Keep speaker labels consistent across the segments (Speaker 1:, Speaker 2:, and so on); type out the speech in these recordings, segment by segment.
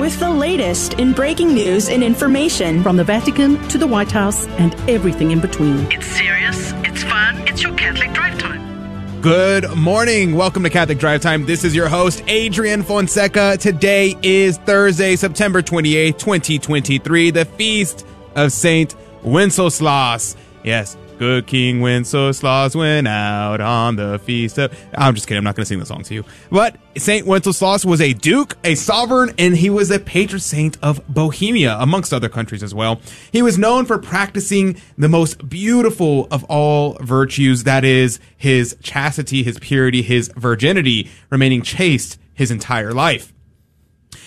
Speaker 1: with the latest in breaking news and information
Speaker 2: from the Vatican to the White House and everything in between.
Speaker 3: It's serious, it's fun, it's your Catholic Drive Time.
Speaker 4: Good morning. Welcome to Catholic Drive Time. This is your host, Adrian Fonseca. Today is Thursday, September 28th, 2023, the feast of Saint Wenceslaus. Yes, good King Wenceslaus went out on the feast of. I'm just kidding. I'm not going to sing the song to you. But Saint Wenceslaus was a duke, a sovereign, and he was a patron saint of Bohemia, amongst other countries as well. He was known for practicing the most beautiful of all virtues, that is, his chastity, his purity, his virginity, remaining chaste his entire life.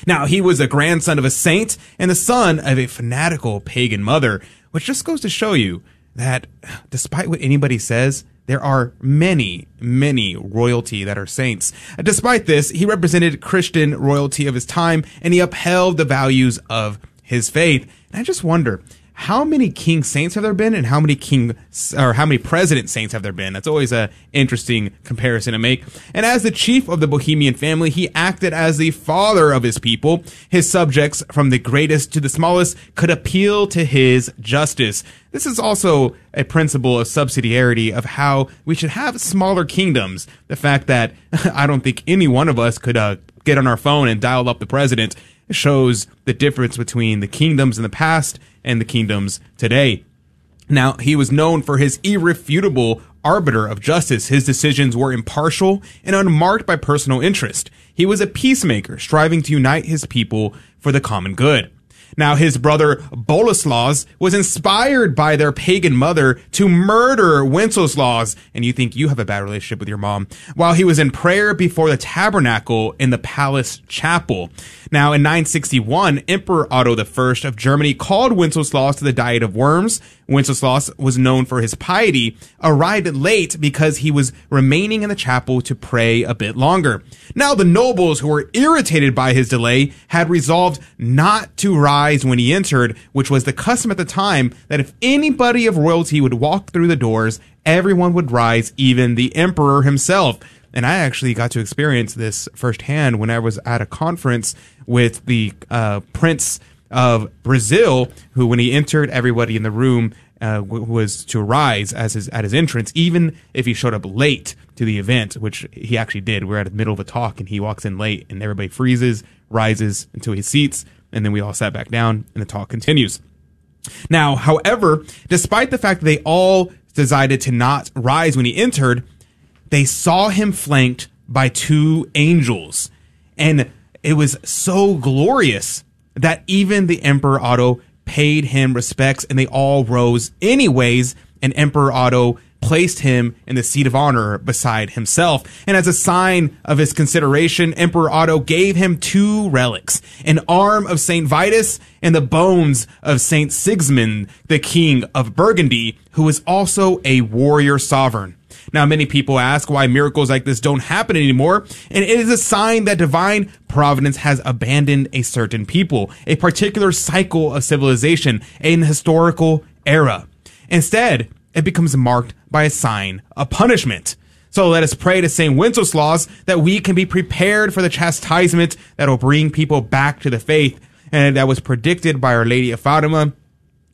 Speaker 4: Now, he was a grandson of a saint and the son of a fanatical pagan mother, which just goes to show you that despite what anybody says, there are many, many royalty that are saints. Despite this, he represented Christian royalty of his time and he upheld the values of his faith. And I just wonder, how many king saints have there been and how many king or how many president saints have there been? That's always a interesting comparison to make. And as the chief of the bohemian family he acted as the father of his people. His subjects from the greatest to the smallest could appeal to his justice. This is also a principle of subsidiarity of how we should have smaller kingdoms. The fact that i don't think any one of us could uh, get on our phone and dial up the president shows the difference between the kingdoms in the past and the kingdoms today. Now, he was known for his irrefutable arbiter of justice. His decisions were impartial and unmarked by personal interest. He was a peacemaker, striving to unite his people for the common good. Now, his brother Boleslaus was inspired by their pagan mother to murder Wenceslaus, and you think you have a bad relationship with your mom, while he was in prayer before the tabernacle in the palace chapel. Now, in 961, Emperor Otto I of Germany called Wenceslaus to the Diet of Worms. Wenceslaus was known for his piety, arrived late because he was remaining in the chapel to pray a bit longer. Now, the nobles who were irritated by his delay had resolved not to rise when he entered, which was the custom at the time that if anybody of royalty would walk through the doors, everyone would rise, even the emperor himself. And I actually got to experience this firsthand when I was at a conference with the uh, Prince of Brazil, who, when he entered, everybody in the room uh, was to rise as his at his entrance, even if he showed up late to the event, which he actually did. We're at the middle of a talk, and he walks in late, and everybody freezes, rises into his seats, and then we all sat back down, and the talk continues. Now, however, despite the fact that they all decided to not rise when he entered, they saw him flanked by two angels. And it was so glorious that even the Emperor Otto paid him respects and they all rose anyways. And Emperor Otto placed him in the seat of honor beside himself. And as a sign of his consideration, Emperor Otto gave him two relics, an arm of Saint Vitus and the bones of Saint Sigismund, the king of Burgundy, who was also a warrior sovereign. Now, many people ask why miracles like this don't happen anymore, and it is a sign that divine providence has abandoned a certain people, a particular cycle of civilization, an historical era. Instead, it becomes marked by a sign of punishment. So let us pray to St. Wenceslaus that we can be prepared for the chastisement that will bring people back to the faith and that was predicted by Our Lady of Fatima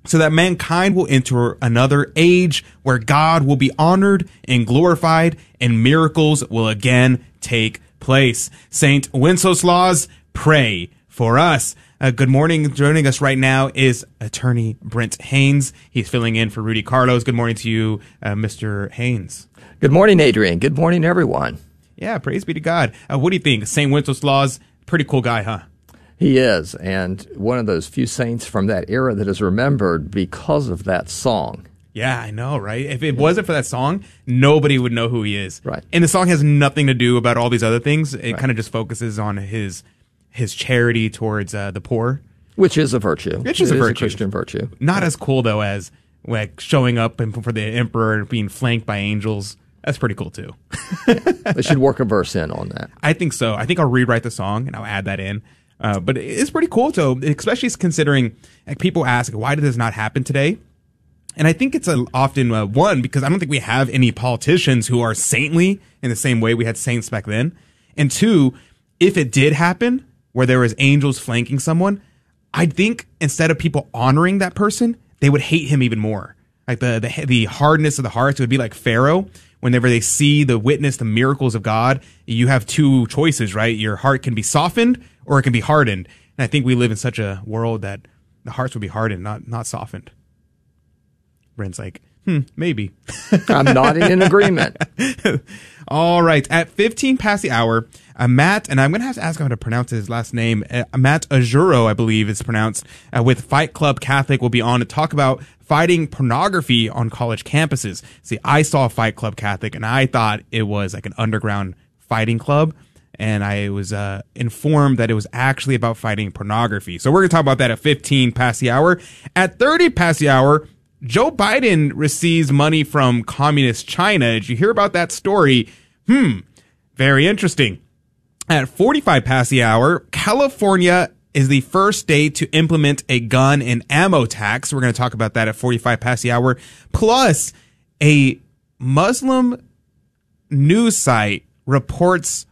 Speaker 4: so that mankind will enter another age where God will be honored and glorified and miracles will again take place. Saint Wenceslaus, pray for us. Uh, good morning. Joining us right now is attorney Brent Haynes. He's filling in for Rudy Carlos. Good morning to you, uh, Mr. Haynes.
Speaker 5: Good morning, Adrian. Good morning, everyone.
Speaker 4: Yeah, praise be to God. Uh, what do you think? St. Wenceslaus, pretty cool guy, huh?
Speaker 5: He is, and one of those few saints from that era that is remembered because of that song.
Speaker 4: Yeah, I know, right? If it wasn't for that song, nobody would know who he is.
Speaker 5: Right.
Speaker 4: And the song has nothing to do about all these other things. It
Speaker 5: Right.
Speaker 4: kind of just focuses on his his charity towards uh, the poor.
Speaker 5: Which is a virtue.
Speaker 4: Which is
Speaker 5: It
Speaker 4: a virtue.
Speaker 5: Christian virtue.
Speaker 4: Not as cool though as like showing up and for the emperor and being flanked by angels. That's pretty cool too.
Speaker 5: they should work a verse in on that.
Speaker 4: I think so. I think I'll rewrite the song and I'll add that in. Uh, but it's pretty cool though, especially considering like people ask, why did this not happen today? And I think it's a, often uh, one because I don't think we have any politicians who are saintly in the same way we had saints back then. And two, if it did happen, where there was angels flanking someone, I think instead of people honoring that person, they would hate him even more. Like the the, the hardness of the hearts would be like Pharaoh. Whenever they see the witness, the miracles of God, you have two choices, right? Your heart can be softened or it can be hardened. And I think we live in such a world that the hearts would be hardened, not not softened. Brent's like, hmm, maybe.
Speaker 5: I'm nodding in agreement.
Speaker 4: All right. At 15 past the hour, uh, Matt, and I'm going to have to ask him how to pronounce his last name. Uh, Matt Aujero, I believe is pronounced, uh, with Fight Club Catholic will be on to talk about fighting pornography on college campuses. See, I saw Fight Club Catholic and I thought it was like an underground fighting club. And I was uh, informed that it was actually about fighting pornography. So we're going to talk about that at 15 past the hour. At 30 past the hour, Joe Biden receives money from communist China. Did you hear about that story? Hmm, very interesting. At 45 past the hour, California is the first state to implement a gun and ammo tax. We're going to talk about that at 45 past the hour. Plus, a Muslim news site reports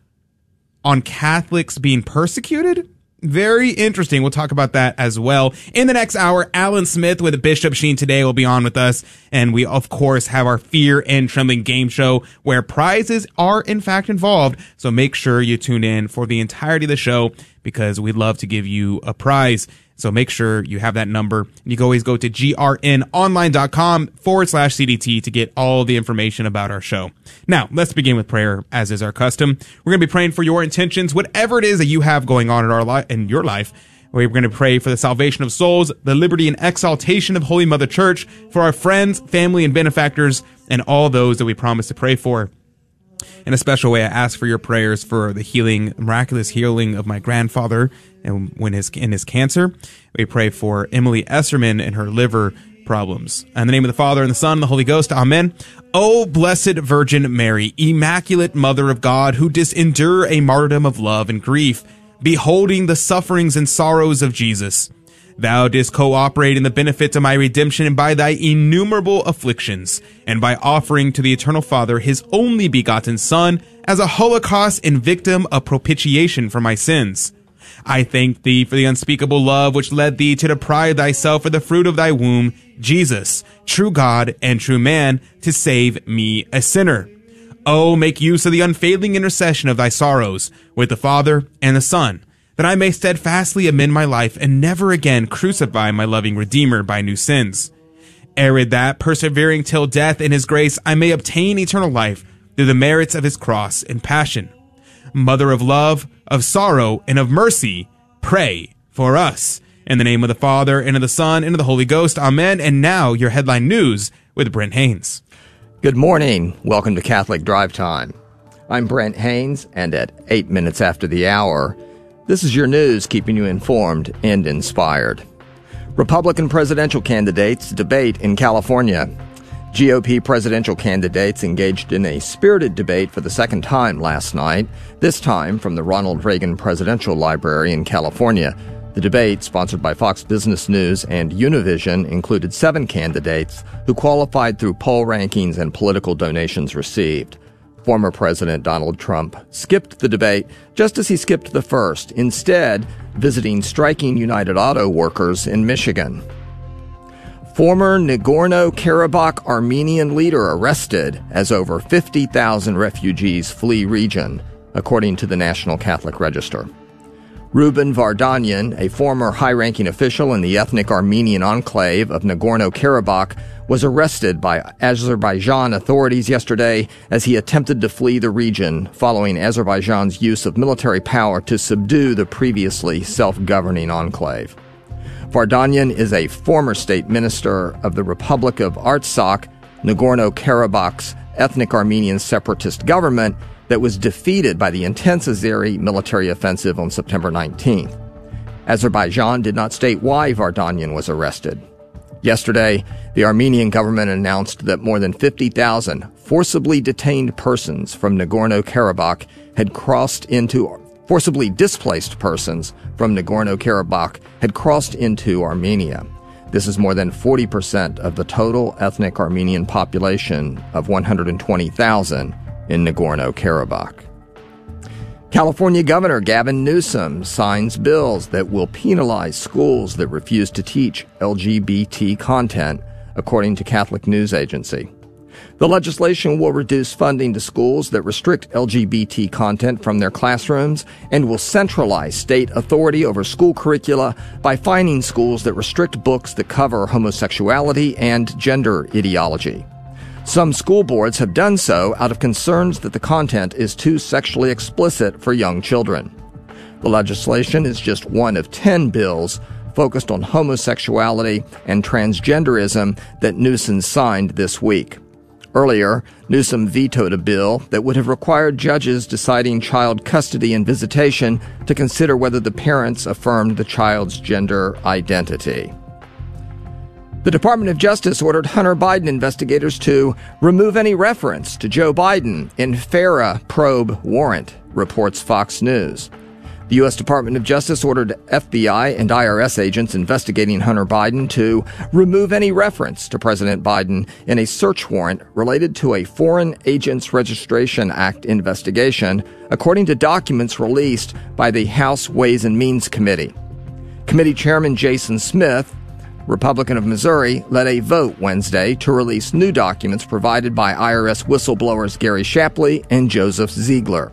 Speaker 4: on Catholics being persecuted. Very interesting. We'll talk about that as well. In the next hour, Alan Smith with Bishop Sheen today will be on with us. And we, of course, have our Fear and Trembling game show where prizes are in fact involved. So make sure you tune in for the entirety of the show because we'd love to give you a prize. So make sure you have that number. And you can always go to grnonline.com forward slash CDT to get all the information about our show. Now, let's begin with prayer, as is our custom. We're going to be praying for your intentions, whatever it is that you have going on in our life, in your life. We're going to pray for the salvation of souls, the liberty and exaltation of Holy Mother Church, for our friends, family, and benefactors, and all those that we promise to pray for. In a special way, I ask for your prayers for the healing, miraculous healing of my grandfather and when his in his cancer. We pray for Emily Esserman and her liver problems. In the name of the Father and the Son and the Holy Ghost. Amen. O blessed Virgin Mary, Immaculate Mother of God, who didst endure a martyrdom of love and grief, beholding the sufferings and sorrows of Jesus. Thou didst cooperate in the benefits of my redemption and by thy innumerable afflictions, and by offering to the eternal Father his only begotten Son as a holocaust and victim of propitiation for my sins. I thank thee for the unspeakable love which led thee to deprive thyself of the fruit of thy womb, Jesus, true God and true man, to save me a sinner. Oh, make use of the unfailing intercession of thy sorrows with the Father and the Son, that I may steadfastly amend my life and never again crucify my loving Redeemer by new sins. Arid that, persevering till death in his grace, I may obtain eternal life through the merits of his cross and passion. Mother of love, of sorrow, and of mercy, pray for us. In the name of the Father, and of the Son, and of the Holy Ghost. Amen. And now, your headline news with Brent Haynes.
Speaker 5: Good morning. Welcome to Catholic Drive Time. I'm Brent Haynes, and at eight minutes after the hour, this is your news keeping you informed and inspired. Republican presidential candidates debate in California. GOP presidential candidates engaged in a spirited debate for the second time last night, this time from the Ronald Reagan Presidential Library in California. The debate, sponsored by Fox Business News and Univision, included seven candidates who qualified through poll rankings and political donations received. Former President Donald Trump skipped the debate just as he skipped the first, instead, visiting striking United Auto workers in Michigan. Former Nagorno Karabakh Armenian leader arrested as over 50,000 refugees flee region, according to the National Catholic Register. Ruben Vardanyan, a former high ranking official in the ethnic Armenian enclave of Nagorno Karabakh, was arrested by Azerbaijan authorities yesterday as he attempted to flee the region following Azerbaijan's use of military power to subdue the previously self governing enclave. Vardanyan is a former state minister of the Republic of Artsakh, Nagorno Karabakh's ethnic Armenian separatist government that was defeated by the intense Azeri military offensive on September 19th. Azerbaijan did not state why Vardanyan was arrested. Yesterday, the Armenian government announced that more than 50,000 forcibly detained persons from Nagorno Karabakh had crossed into Forcibly displaced persons from Nagorno Karabakh had crossed into Armenia. This is more than 40% of the total ethnic Armenian population of 120,000 in Nagorno Karabakh. California Governor Gavin Newsom signs bills that will penalize schools that refuse to teach LGBT content, according to Catholic News Agency. The legislation will reduce funding to schools that restrict LGBT content from their classrooms and will centralize state authority over school curricula by fining schools that restrict books that cover homosexuality and gender ideology. Some school boards have done so out of concerns that the content is too sexually explicit for young children. The legislation is just one of 10 bills focused on homosexuality and transgenderism that Newsom signed this week. Earlier, Newsom vetoed a bill that would have required judges deciding child custody and visitation to consider whether the parents affirmed the child's gender identity. The Department of Justice ordered Hunter Biden investigators to remove any reference to Joe Biden in FARA probe warrant, reports Fox News. The U.S. Department of Justice ordered FBI and IRS agents investigating Hunter Biden to remove any reference to President Biden in a search warrant related to a Foreign Agents Registration Act investigation, according to documents released by the House Ways and Means Committee. Committee Chairman Jason Smith, Republican of Missouri, led a vote Wednesday to release new documents provided by IRS whistleblowers Gary Shapley and Joseph Ziegler.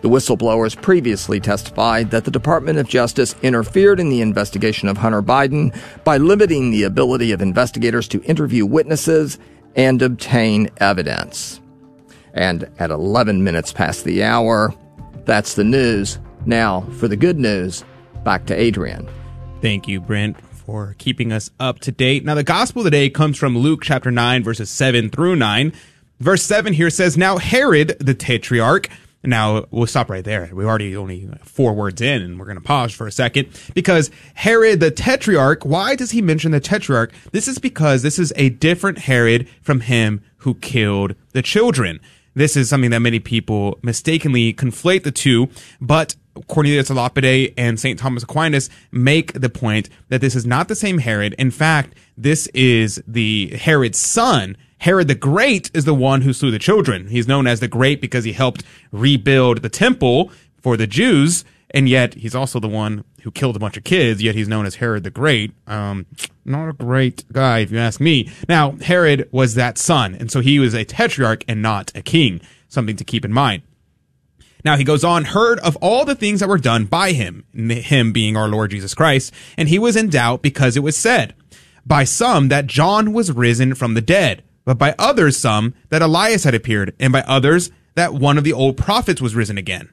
Speaker 5: The whistleblowers previously testified that the Department of Justice interfered in the investigation of Hunter Biden by limiting the ability of investigators to interview witnesses and obtain evidence. And at 11 minutes past the hour, that's the news. Now, for the good news, back to Adrian.
Speaker 4: Thank you, Brent, for keeping us up to date. Now, the gospel today comes from Luke chapter 9, verses 7 through 9. Verse 7 here says, Now Herod the Tetrarch, now we'll stop right there. We're already only four words in, and we're going to pause for a second because Herod the Tetrarch. Why does he mention the Tetrarch? This is because this is a different Herod from him who killed the children. This is something that many people mistakenly conflate the two, but Cornelius Lapide and St. Thomas Aquinas make the point that this is not the same Herod. In fact, this is the Herod's son Herod the Great is the one who slew the children. He's known as the Great because he helped rebuild the temple for the Jews, and yet he's also the one who killed a bunch of kids, yet he's known as Herod the Great. Um, not a great guy, if you ask me. Now, Herod was that son, and so he was a tetrarch and not a king. Something to keep in mind. Now he goes on, heard of all the things that were done by him, him being our Lord Jesus Christ, and he was in doubt because it was said by some that John was risen from the dead but by others some that Elias had appeared, and by others that one of the old prophets was risen again.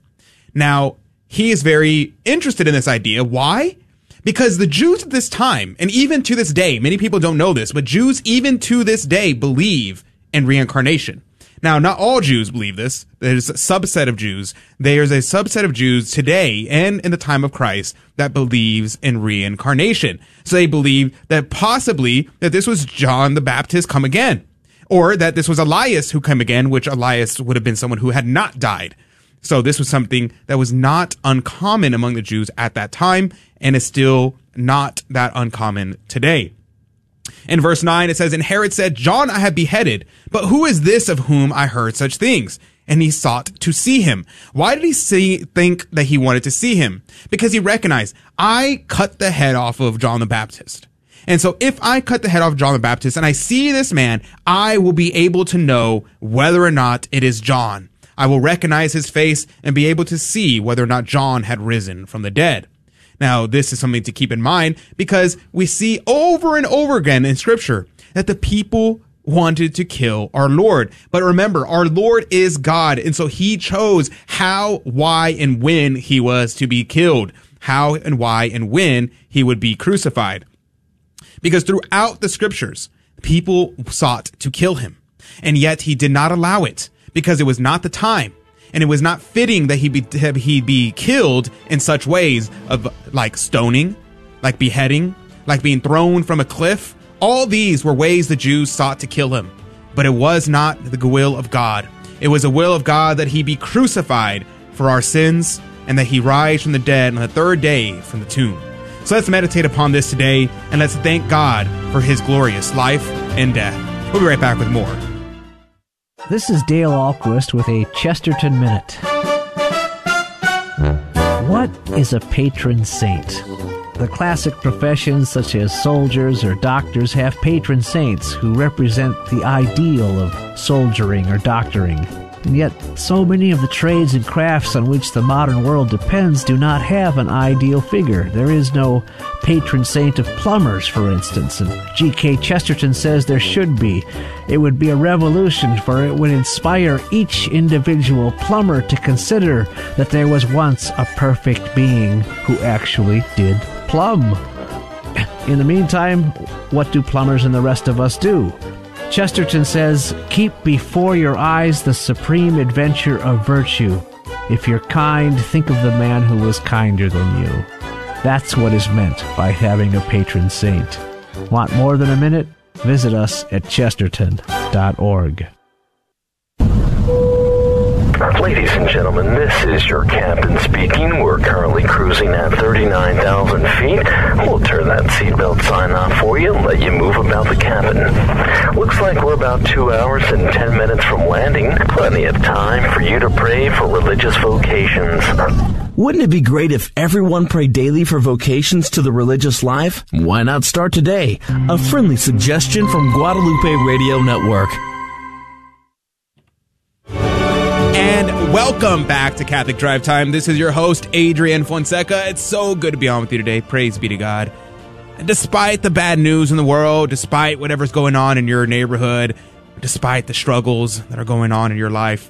Speaker 4: Now, he is very interested in this idea. Why? Because the Jews at this time, and even to this day, many people don't know this, but Jews even to this day believe in reincarnation. Now, not all Jews believe this. There's a subset of Jews. There's a subset of Jews today and in the time of Christ that believes in reincarnation. So they believe that possibly that this was John the Baptist come again or that this was Elias who came again, which Elias would have been someone who had not died. So this was something that was not uncommon among the Jews at that time and is still not that uncommon today. In verse 9, it says, And Herod said, John I have beheaded, but who is this of whom I heard such things? And he sought to see him. Why did he see, think that he wanted to see him? Because he recognized, I cut the head off of John the Baptist. And so if I cut the head off John the Baptist and I see this man, I will be able to know whether or not it is John. I will recognize his face and be able to see whether or not John had risen from the dead. Now, this is something to keep in mind because we see over and over again in scripture that the people wanted to kill our Lord. But remember, our Lord is God. And so he chose how, why, and when he was to be killed, how and why and when he would be crucified. Because throughout the scriptures, people sought to kill him. And yet he did not allow it because it was not the time. And it was not fitting that he be, he be killed in such ways of like stoning, like beheading, like being thrown from a cliff. All these were ways the Jews sought to kill him. But it was not the will of God. It was the will of God that he be crucified for our sins and that he rise from the dead on the third day from the tomb. So let's meditate upon this today and let's thank God for his glorious life and death. We'll be right back with more.
Speaker 6: This is Dale Ahlquist with a Chesterton Minute. What is a patron saint? The classic professions such as soldiers or doctors have patron saints who represent the ideal of soldiering or doctoring. And yet, so many of the trades and crafts on which the modern world depends do not have an ideal figure. There is no patron saint of plumbers, for instance, and G.K. Chesterton says there should be. It would be a revolution, for it would inspire each individual plumber to consider that there was once a perfect being who actually did plumb. In the meantime, what do plumbers and the rest of us do? Chesterton says, Keep before your eyes the supreme adventure of virtue. If you're kind, think of the man who was kinder than you. That's what is meant by having a patron saint. Want more than a minute? Visit us at chesterton.org.
Speaker 7: Ladies and gentlemen, this is your captain speaking. We're currently cruising at 39,000 feet. We'll turn that seatbelt sign off for you and let you move about the cabin. Looks like we're about two hours and 10 minutes from landing. Plenty of time for you to pray for religious vocations.
Speaker 8: Wouldn't it be great if everyone prayed daily for vocations to the religious life? Why not start today? A friendly suggestion from Guadalupe Radio Network.
Speaker 4: And welcome back to Catholic Drive Time. This is your host, Adrian Fonseca. It's so good to be on with you today. Praise be to God. And despite the bad news in the world, despite whatever's going on in your neighborhood, despite the struggles that are going on in your life,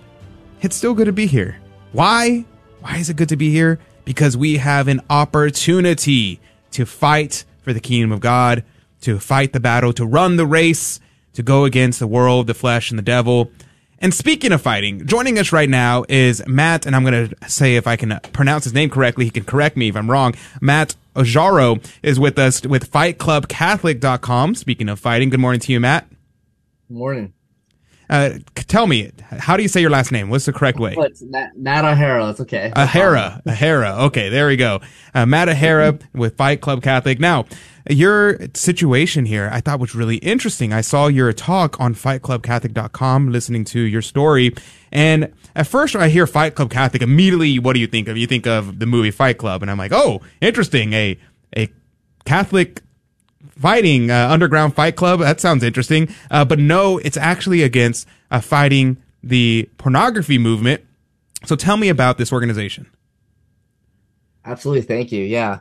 Speaker 4: it's still good to be here. Why? Why is it good to be here? Because we have an opportunity to fight for the kingdom of God, to fight the battle, to run the race, to go against the world, the flesh, and the devil. And speaking of fighting, joining us right now is Matt, and I'm going to say if I can pronounce his name correctly, he can correct me if I'm wrong. Matt Aujero is with us with FightClubCatholic.com. Speaking of fighting, good morning to you, Matt.
Speaker 9: Good morning.
Speaker 4: Uh, tell me, how do you say your last name? What's the correct way?
Speaker 9: Well, it's Matt, Matt Aujero. It's okay.
Speaker 4: Aujero. Aujero. Okay, there we go. Uh, Matt Aujero with Fight Club Catholic. Now, your situation here I thought was really interesting. I saw your talk on fightclubcatholic.com, listening to your story. And at first, I hear Fight Club Catholic, immediately, what do you think of? You think of the movie Fight Club. And I'm like, oh, interesting. A, a Catholic fighting uh, underground fight club. That sounds interesting. Uh, but no, it's actually against uh, fighting the pornography movement. So tell me about this organization.
Speaker 9: Absolutely. Thank you. Yeah.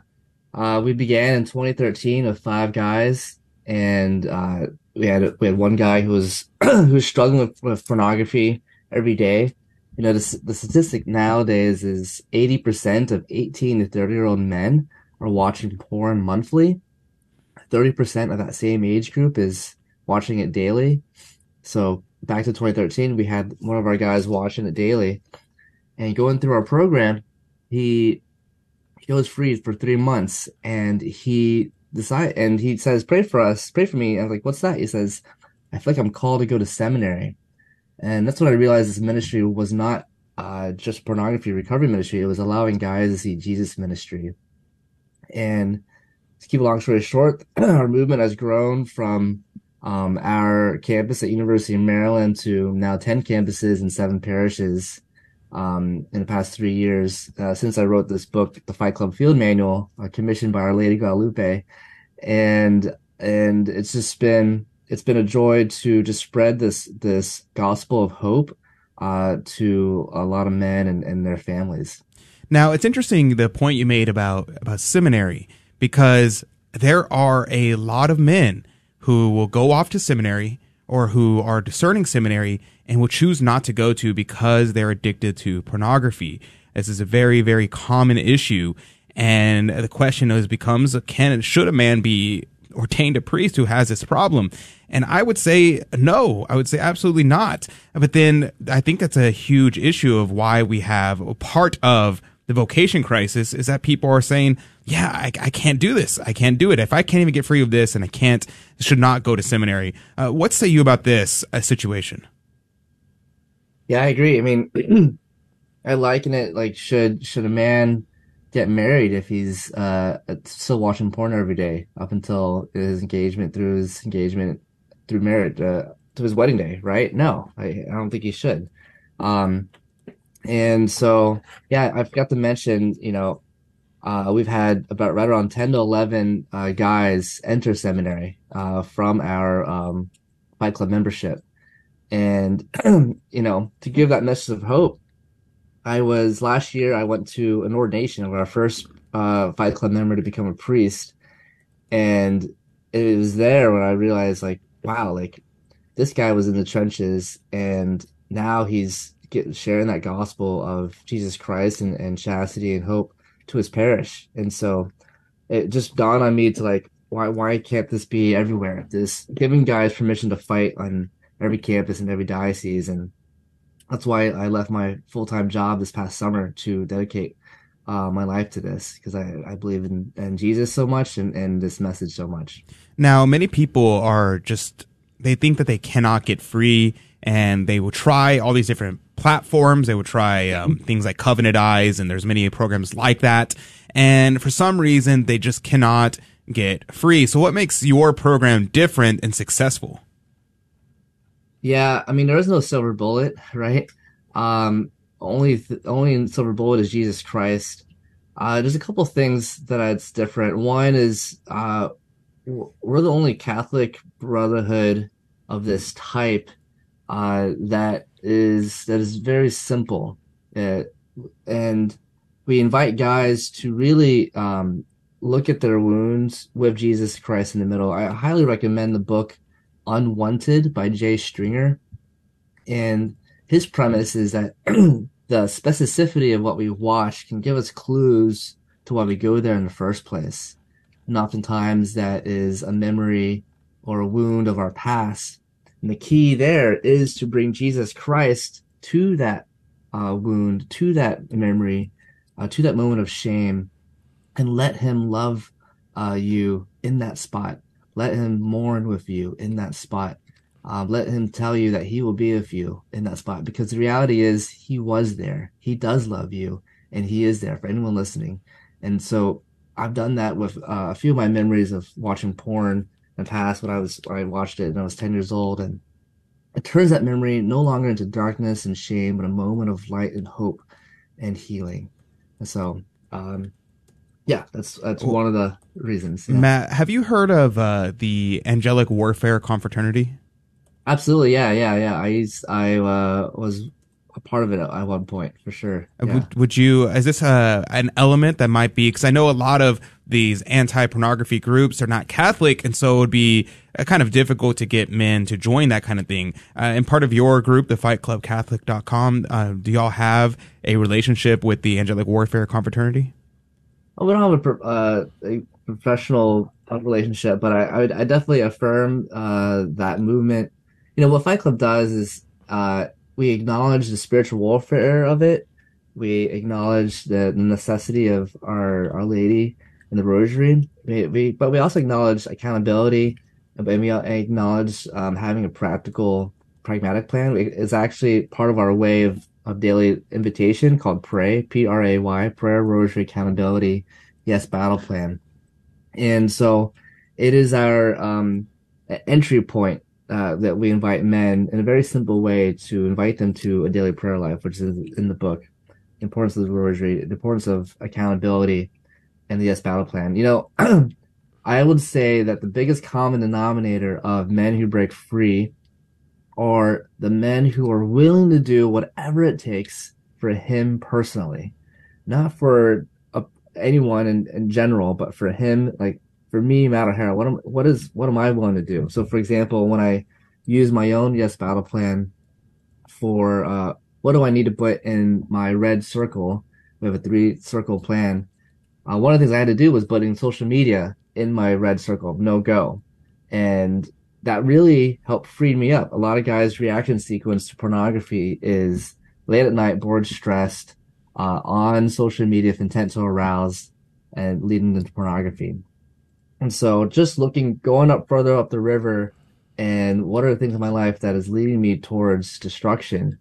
Speaker 9: Uh, we began in 2013 with five guys and, uh, we had, we had one guy who was, who was struggling with, with pornography every day. You know, the, the statistic nowadays is 80% of 18 to 30 year old men are watching porn monthly 30% of that same age group is watching it daily. So back to 2013, we had one of our guys watching it daily and going through our program. He, he was free for three months and he decide and he says, pray for us, pray for me. And I was like, what's that? He says, I feel like I'm called to go to seminary. And that's when I realized this ministry was not uh, just pornography recovery ministry. It was allowing guys to see Jesus ministry. And to keep a long story short, our movement has grown from um, our campus at University of Maryland to now 10 campuses and seven parishes um, in the past three years uh, since I wrote this book, The Fight Club Field Manual, uh, commissioned by Our Lady Guadalupe, and and it's just been it's been a joy to just spread this this gospel of hope uh, to a lot of men and, and their families.
Speaker 4: Now it's interesting the point you made about about seminary because there are a lot of men who will go off to seminary or who are discerning seminary and will choose not to go to because they're addicted to pornography. This is a very, very common issue. And the question is becomes, can, should a man be ordained a priest who has this problem? And I would say no, I would say absolutely not. But then I think that's a huge issue of why we have part of the vocation crisis is that people are saying, yeah, I, I, can't do this. I can't do it. If I can't even get free of this and I can't, should not go to seminary. Uh, what say you about this uh, situation?
Speaker 9: Yeah, I agree. I mean, I liken it like, should, should a man get married if he's, uh, still watching porn every day up until his engagement through his engagement through marriage, uh, to his wedding day, right? No, I, I don't think he should. Um, and so, yeah, I forgot to mention, you know, uh, we've had about right around 10 to 11 uh, guys enter seminary uh, from our um, Fight Club membership. And, you know, to give that message of hope, I was last year, I went to an ordination of our first uh, Fight Club member to become a priest. And it was there when I realized, like, wow, like this guy was in the trenches and now he's getting, sharing that gospel of Jesus Christ and, and chastity and hope to his parish. And so it just dawned on me to like, why why can't this be everywhere? This giving guys permission to fight on every campus and every diocese, and that's why I left my full time job this past summer to dedicate uh, my life to this because I, I believe in, in Jesus so much and, and this message so much.
Speaker 4: Now, many people are just they think that they cannot get free, and they will try all these different platforms. They will try um, things like Covenant Eyes, and there's many programs like that. And for some reason, they just cannot get free. So, what makes your program different and successful?
Speaker 9: Yeah, I mean, there is no silver bullet, right? Um, only th- only silver bullet is Jesus Christ. Uh, there's a couple things that it's different. One is uh, we're the only Catholic brotherhood of this type uh, that is that is very simple, uh, and we invite guys to really um, look at their wounds with Jesus Christ in the middle. I highly recommend the book Unwanted by Jay Stringer, and his premise is that the specificity of what we watch can give us clues to why we go there in the first place. And oftentimes that is a memory or a wound of our past and the key there is to bring Jesus Christ to that uh, wound, to that memory, uh, to that moment of shame, and let Him love uh, you in that spot. Let Him mourn with you in that spot. Uh, let Him tell you that He will be with you in that spot. Because the reality is, He was there. He does love you, and He is there for anyone listening. And so I've done that with uh, a few of my memories of watching porn in the past when I was when I watched it and I was 10 years old and it turns that memory no longer into darkness and shame, but a moment of light and hope and healing. And so, um, yeah, that's that's well, one of the reasons. Yeah.
Speaker 4: Matt, have you heard of uh, the Angelic Warfare Confraternity?
Speaker 9: Absolutely, yeah, yeah, yeah. I used, I uh, was a part of it at one point for sure.
Speaker 4: Uh, yeah. Would, would you? Is this a, uh, an element that might be? Because I know a lot of these anti-pornography groups are not Catholic, and so it would be uh, kind of difficult to get men to join that kind of thing. Uh, and part of your group, the FightClubCatholic.com, uh, do y'all have a relationship with the Angelic Warfare Confraternity?
Speaker 9: We don't have a, uh, a professional relationship, but I, I, would, I definitely affirm that movement. You know what Fight Club does is we acknowledge the spiritual warfare of it. We acknowledge the, the necessity of our Our Lady and the Rosary. We, we but we also acknowledge accountability, and we acknowledge um, having a practical, pragmatic plan. It's actually part of our way of of daily invitation called Pray, P R A Y, Prayer, Rosary, Accountability, Yes, Battle Plan. And so it is our um, entry point uh, that we invite men in a very simple way to invite them to a daily prayer life, which is in the book. The importance of the rosary, the importance of accountability, and the yes battle plan. You know, I would say that the biggest common denominator of men who break free are the men who are willing to do whatever it takes for him personally, not for anyone in, in general, but for him, like for me, Matt Aujero, what am what is what am I willing to do? So, for example, when I use my own yes battle plan for uh, what do I need to put in my red circle? We have a three circle plan. Uh, one of the things I had to do was putting social media in my red circle, no go, and that really helped free me up. A lot of guys' reaction sequence to pornography is late at night, bored, stressed, uh, on social media with intent to arouse and leading into pornography. And so just looking, going up further up the river and what are the things in my life that is leading me towards destruction?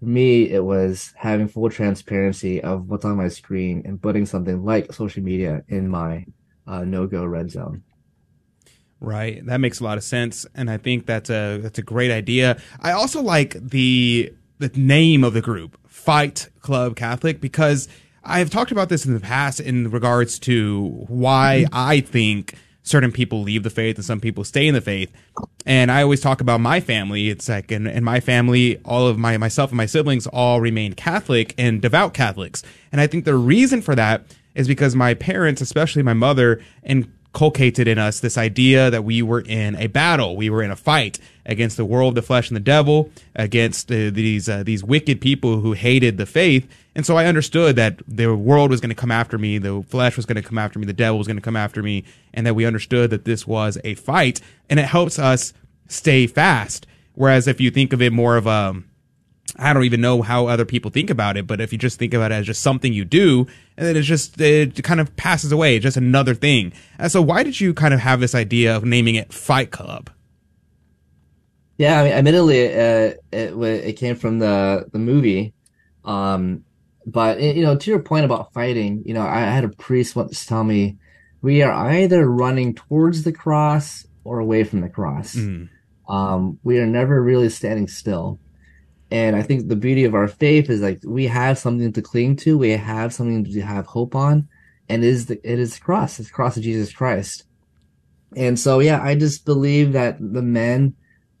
Speaker 9: For me, it was having full transparency of what's on my screen and putting something like social media in my uh, no-go red zone.
Speaker 4: Right, that makes a lot of sense, and I think that's a that's a great idea. I also like the the name of the group, Fight Club Catholic, because I've talked about this in the past in regards to why
Speaker 9: Mm-hmm.
Speaker 4: I think certain people leave the faith and some people stay in the faith. And I always talk about my family. It's like in, in my family, all of my myself and my siblings all remain Catholic and devout Catholics. And I think the reason for that is because my parents, especially my mother, inculcated in us this idea that we were in a battle, we were in a fight against the world, the flesh, and the devil, against uh, these uh, these wicked people who hated the faith. And so I understood that the world was going to come after me, the flesh was going to come after me, the devil was going to come after me, and that we understood that this was a fight, and it helps us stay fast. Whereas if you think of it more of a I don't even know how other people think about it, but if you just think about it as just something you do, and then it's just it kind of passes away, it's just another thing. And so, why did you kind of have this idea of naming it Fight Club?
Speaker 9: Yeah, I mean, admittedly, uh, it it came from the the movie, um, but you know, to your point about fighting, you know, I had a priest once tell me, we are either running towards the cross or away from the cross.
Speaker 4: Mm.
Speaker 9: Um, we are never really standing still. And I think the beauty of our faith is like we have something to cling to, we have something to have hope on, and it is the it is the cross, it's the cross of Jesus Christ. And so yeah, I just believe that the men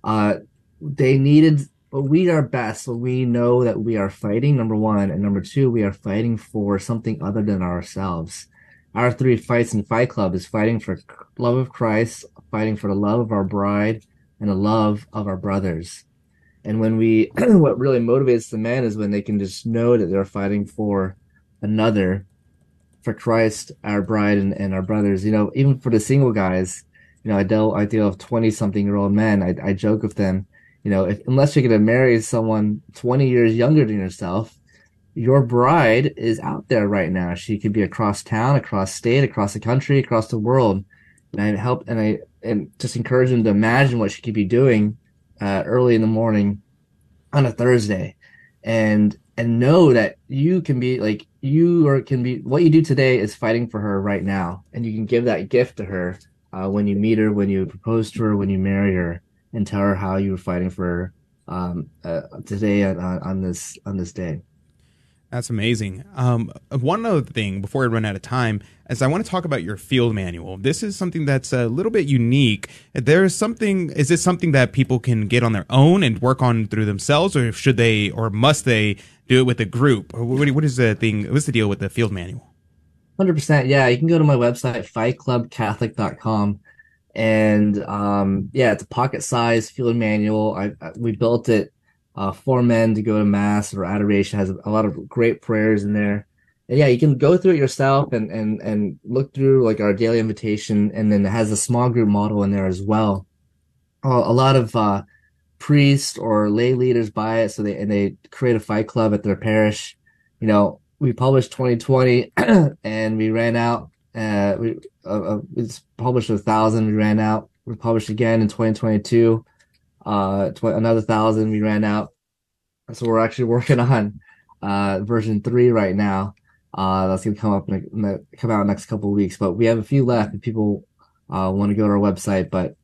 Speaker 9: uh they needed but we are best we know that we are fighting number one and number two we are fighting for something other than ourselves our three fights in fight club is fighting for love of christ fighting for the love of our bride and the love of our brothers and when we what really motivates the men is when they can just know that they're fighting for another for christ our bride and, and our brothers. You know even for the single guys you know i deal i deal with 20 something year old men. I, I joke with them you know if, unless you're going to marry someone 20 years younger than yourself your bride is out there right now. She could be across town across state across the country across the world. And i help and i and just encourage them to imagine what she could be doing uh, early in the morning on a thursday and and know that you can be like you or can be what you do today is fighting for her right now. And you can give that gift to her uh, when you meet her when you propose to her when you marry her and tell her how you were fighting for her um, uh, today on, on on this on this day
Speaker 4: That's amazing. Um, one other thing before we run out of time is I want to talk about your field manual. This is something that's a little bit unique. There's something. Is this something that people can get on their own and work on through themselves, or should they, or must they do it with a group? What, what is the thing? What's the deal with the field manual?
Speaker 9: Hundred percent. Yeah, you can go to my website, fightclubcatholic.com. And um yeah, it's a pocket size field manual. I, I we built it uh for men to go to mass or adoration, has a lot of great prayers in there. And yeah, you can go through it yourself and and and look through like our daily invitation and then it has a small group model in there as well. A lot of uh priests or lay leaders buy it so they and they create a fight club at their parish. You know, we published 2020 and we ran out. Uh, we uh, uh, it's published a thousand. We ran out. We published again in 2022. Uh, tw- another thousand. We ran out. So we're actually working on uh version three right now. Uh, that's gonna come up ne- ne- come out next couple weeks. But we have a few left if people uh want to go to our website. But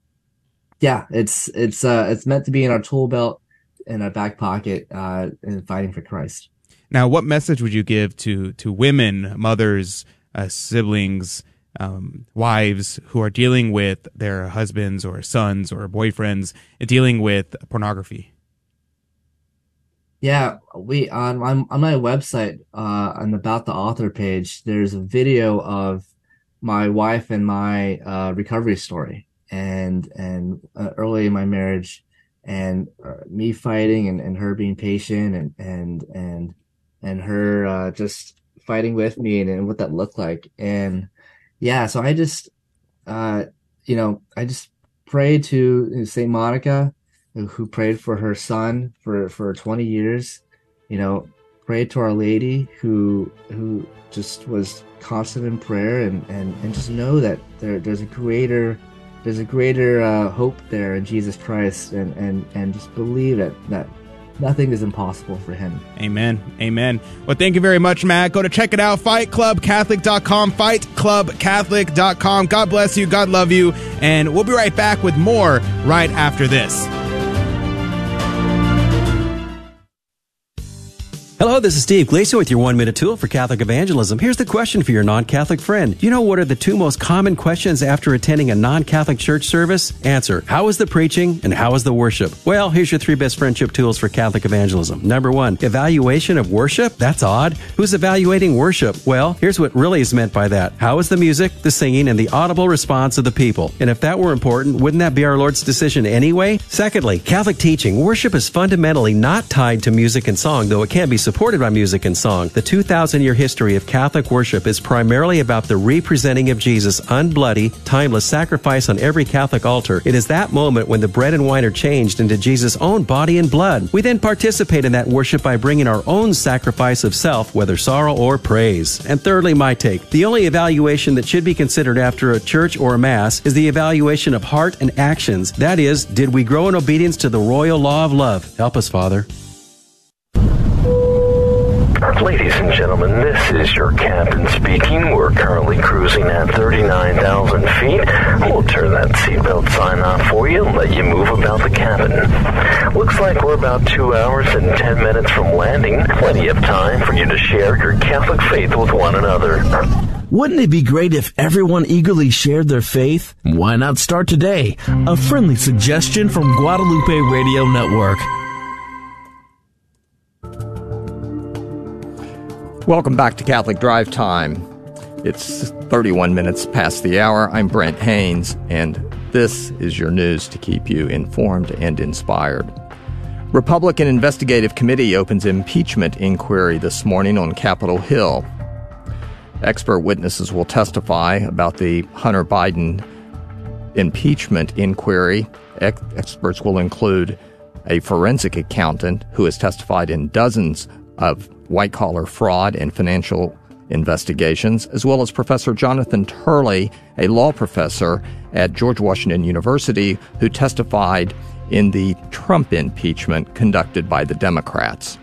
Speaker 9: yeah, it's it's uh it's meant to be in our tool belt in our back pocket uh in fighting for Christ.
Speaker 4: Now, what message would you give to to women, mothers, uh, siblings, um, wives who are dealing with their husbands or sons or boyfriends dealing with pornography?
Speaker 9: Yeah, we on on, on my website uh on about the author page, there's a video of my wife and my uh recovery story and and uh, early in my marriage and uh, me fighting and, and her being patient and and and and her uh just fighting with me and, and what that looked like and yeah so I just uh you know I just pray to Saint Monica who, prayed for her son for for 20 years you know prayed to our lady who who just was constant in prayer and and and just know that there there's a greater there's a greater uh, hope there in Jesus Christ and and and just believe it that nothing is impossible for him
Speaker 4: Amen. Amen. Well, thank you very much, Matt. Go to check it out, fightclubcatholic.com, fightclubcatholic.com. God bless you. God love you. And we'll be right back with more right after this.
Speaker 10: Hello, this is Steve Gleason with your one minute tool for Catholic evangelism. Here's the question for your non Catholic friend. You know what are the two most common questions after attending a non Catholic church service? Answer How is the preaching and how is the worship? Well, here's your three best friendship tools for Catholic evangelism. Number one, evaluation of worship? That's odd. Who's evaluating worship? Well, here's what really is meant by that. How is the music, the singing, and the audible response of the people? And if that were important, wouldn't that be our Lord's decision anyway? Secondly, Catholic teaching. Worship is fundamentally not tied to music and song, though it can be supported by music and song. The 2,000 year history of Catholic worship is primarily about the representing of Jesus' unbloody, timeless sacrifice on every Catholic altar. It is that moment when the bread and wine are changed into Jesus' own body and blood. We then participate in that worship by bringing our own sacrifice of self, whether sorrow or praise. And thirdly, my take. The only evaluation that should be considered after a church or a mass is the evaluation of heart and actions. That is, did we grow in obedience to the royal law of love? Help us, Father.
Speaker 7: Ladies and gentlemen, this is your captain speaking. We're currently cruising at 39,000 feet. We'll turn that seatbelt sign off for you and let you move about the cabin. Looks like we're about two hours and 10 minutes from landing. Plenty of time for you to share your Catholic faith with one another.
Speaker 8: Wouldn't it be great if everyone eagerly shared their faith? Why not start today? A friendly suggestion from Guadalupe Radio Network.
Speaker 5: Welcome back to Catholic Drive Time. It's 31 minutes past the hour. I'm Brent Haynes, and this is your news to keep you informed and inspired. Republican Investigative Committee opens impeachment inquiry this morning on Capitol Hill. Expert witnesses will testify about the Hunter Biden impeachment inquiry. Ex- experts will include a forensic accountant who has testified in dozens of white collar fraud and financial investigations, as well as Professor Jonathan Turley, a law professor at George Washington University, who testified in the Trump impeachment conducted by the Democrats.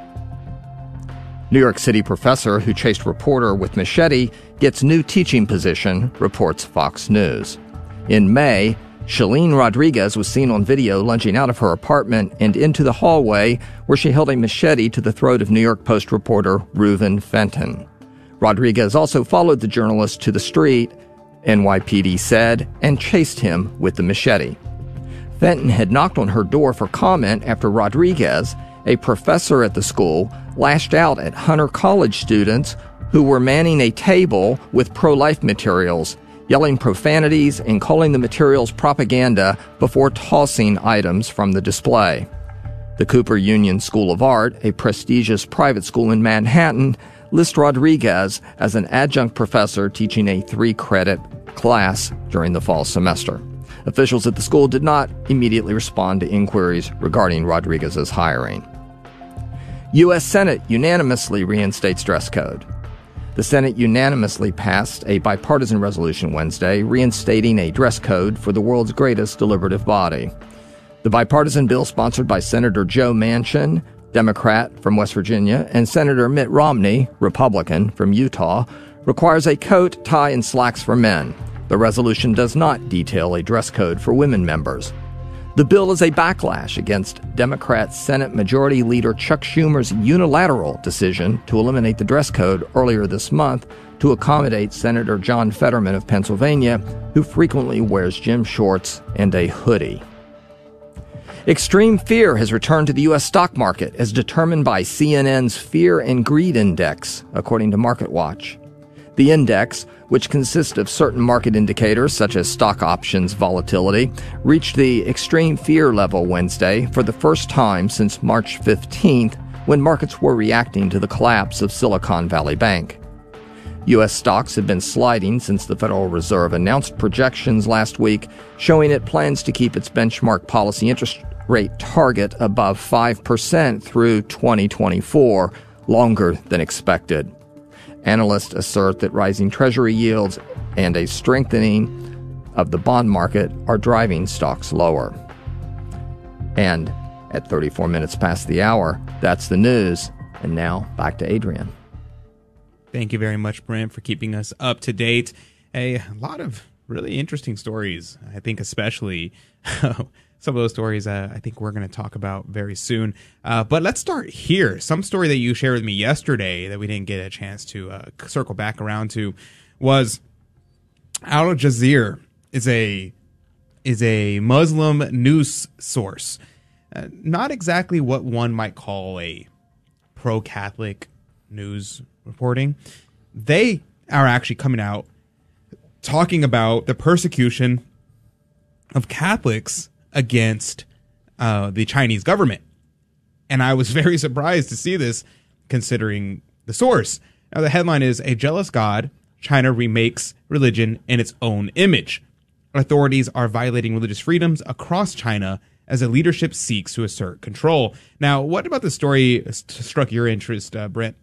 Speaker 5: New York City professor who chased reporter with machete gets new teaching position, reports Fox News. In May, Shellyne Rodriguez was seen on video lunging out of her apartment and into the hallway where she held a machete to the throat of New York Post reporter Reuven Fenton. Rodriguez also followed the journalist to the street, NYPD said, and chased him with the machete. Fenton had knocked on her door for comment after Rodriguez, a professor at the school, lashed out at Hunter College students who were manning a table with pro life materials yelling profanities and calling the materials propaganda before tossing items from the display. The Cooper Union School of Art, a prestigious private school in Manhattan, lists Rodriguez as an adjunct professor teaching a three credit class during the fall semester. Officials at the school did not immediately respond to inquiries regarding Rodriguez's hiring. U.S. Senate unanimously reinstates dress code. The Senate unanimously passed a bipartisan resolution Wednesday reinstating a dress code for the world's greatest deliberative body. The bipartisan bill, sponsored by Senator Joe Manchin, Democrat from West Virginia, and Senator Mitt Romney, Republican from Utah, requires a coat, tie, and slacks for men. The resolution does not detail a dress code for women members. The bill is a backlash against Democrat Senate Majority Leader Chuck Schumer's unilateral decision to eliminate the dress code earlier this month to accommodate Senator John Fetterman of Pennsylvania, who frequently wears gym shorts and a hoodie. Extreme fear has returned to the U.S. stock market as determined by CNN's Fear and Greed Index, according to MarketWatch. The index, which consists of certain market indicators such as stock options volatility, reached the extreme fear level Wednesday for the first time since March 15th when markets were reacting to the collapse of Silicon Valley Bank. U.S. stocks have been sliding since the Federal Reserve announced projections last week showing it plans to keep its benchmark policy interest rate target above 5% through 2024, longer than expected. Analysts assert that rising Treasury yields and a strengthening of the bond market are driving stocks lower. And at 34 minutes past the hour, that's the news. And now back to Adrian.
Speaker 4: Thank you very much, Brent, for keeping us up to date. A lot of really interesting stories. I think, especially some of those stories uh, I think we're going to talk about very soon. Uh, but let's start here. Some story that you shared with me yesterday that we didn't get a chance to uh, circle back around to was Al Jazeera is a is a Muslim news source, uh, not exactly what one might call a pro Catholic news reporting. They are actually coming out talking about the persecution of Catholics against uh, the Chinese government. And I was very surprised to see this considering the source. Now, the headline is A Jealous God, China Remakes Religion in Its Own Image. Authorities are violating religious freedoms across China as a leadership seeks to assert control. Now, what about the story struck your interest, uh, Brent?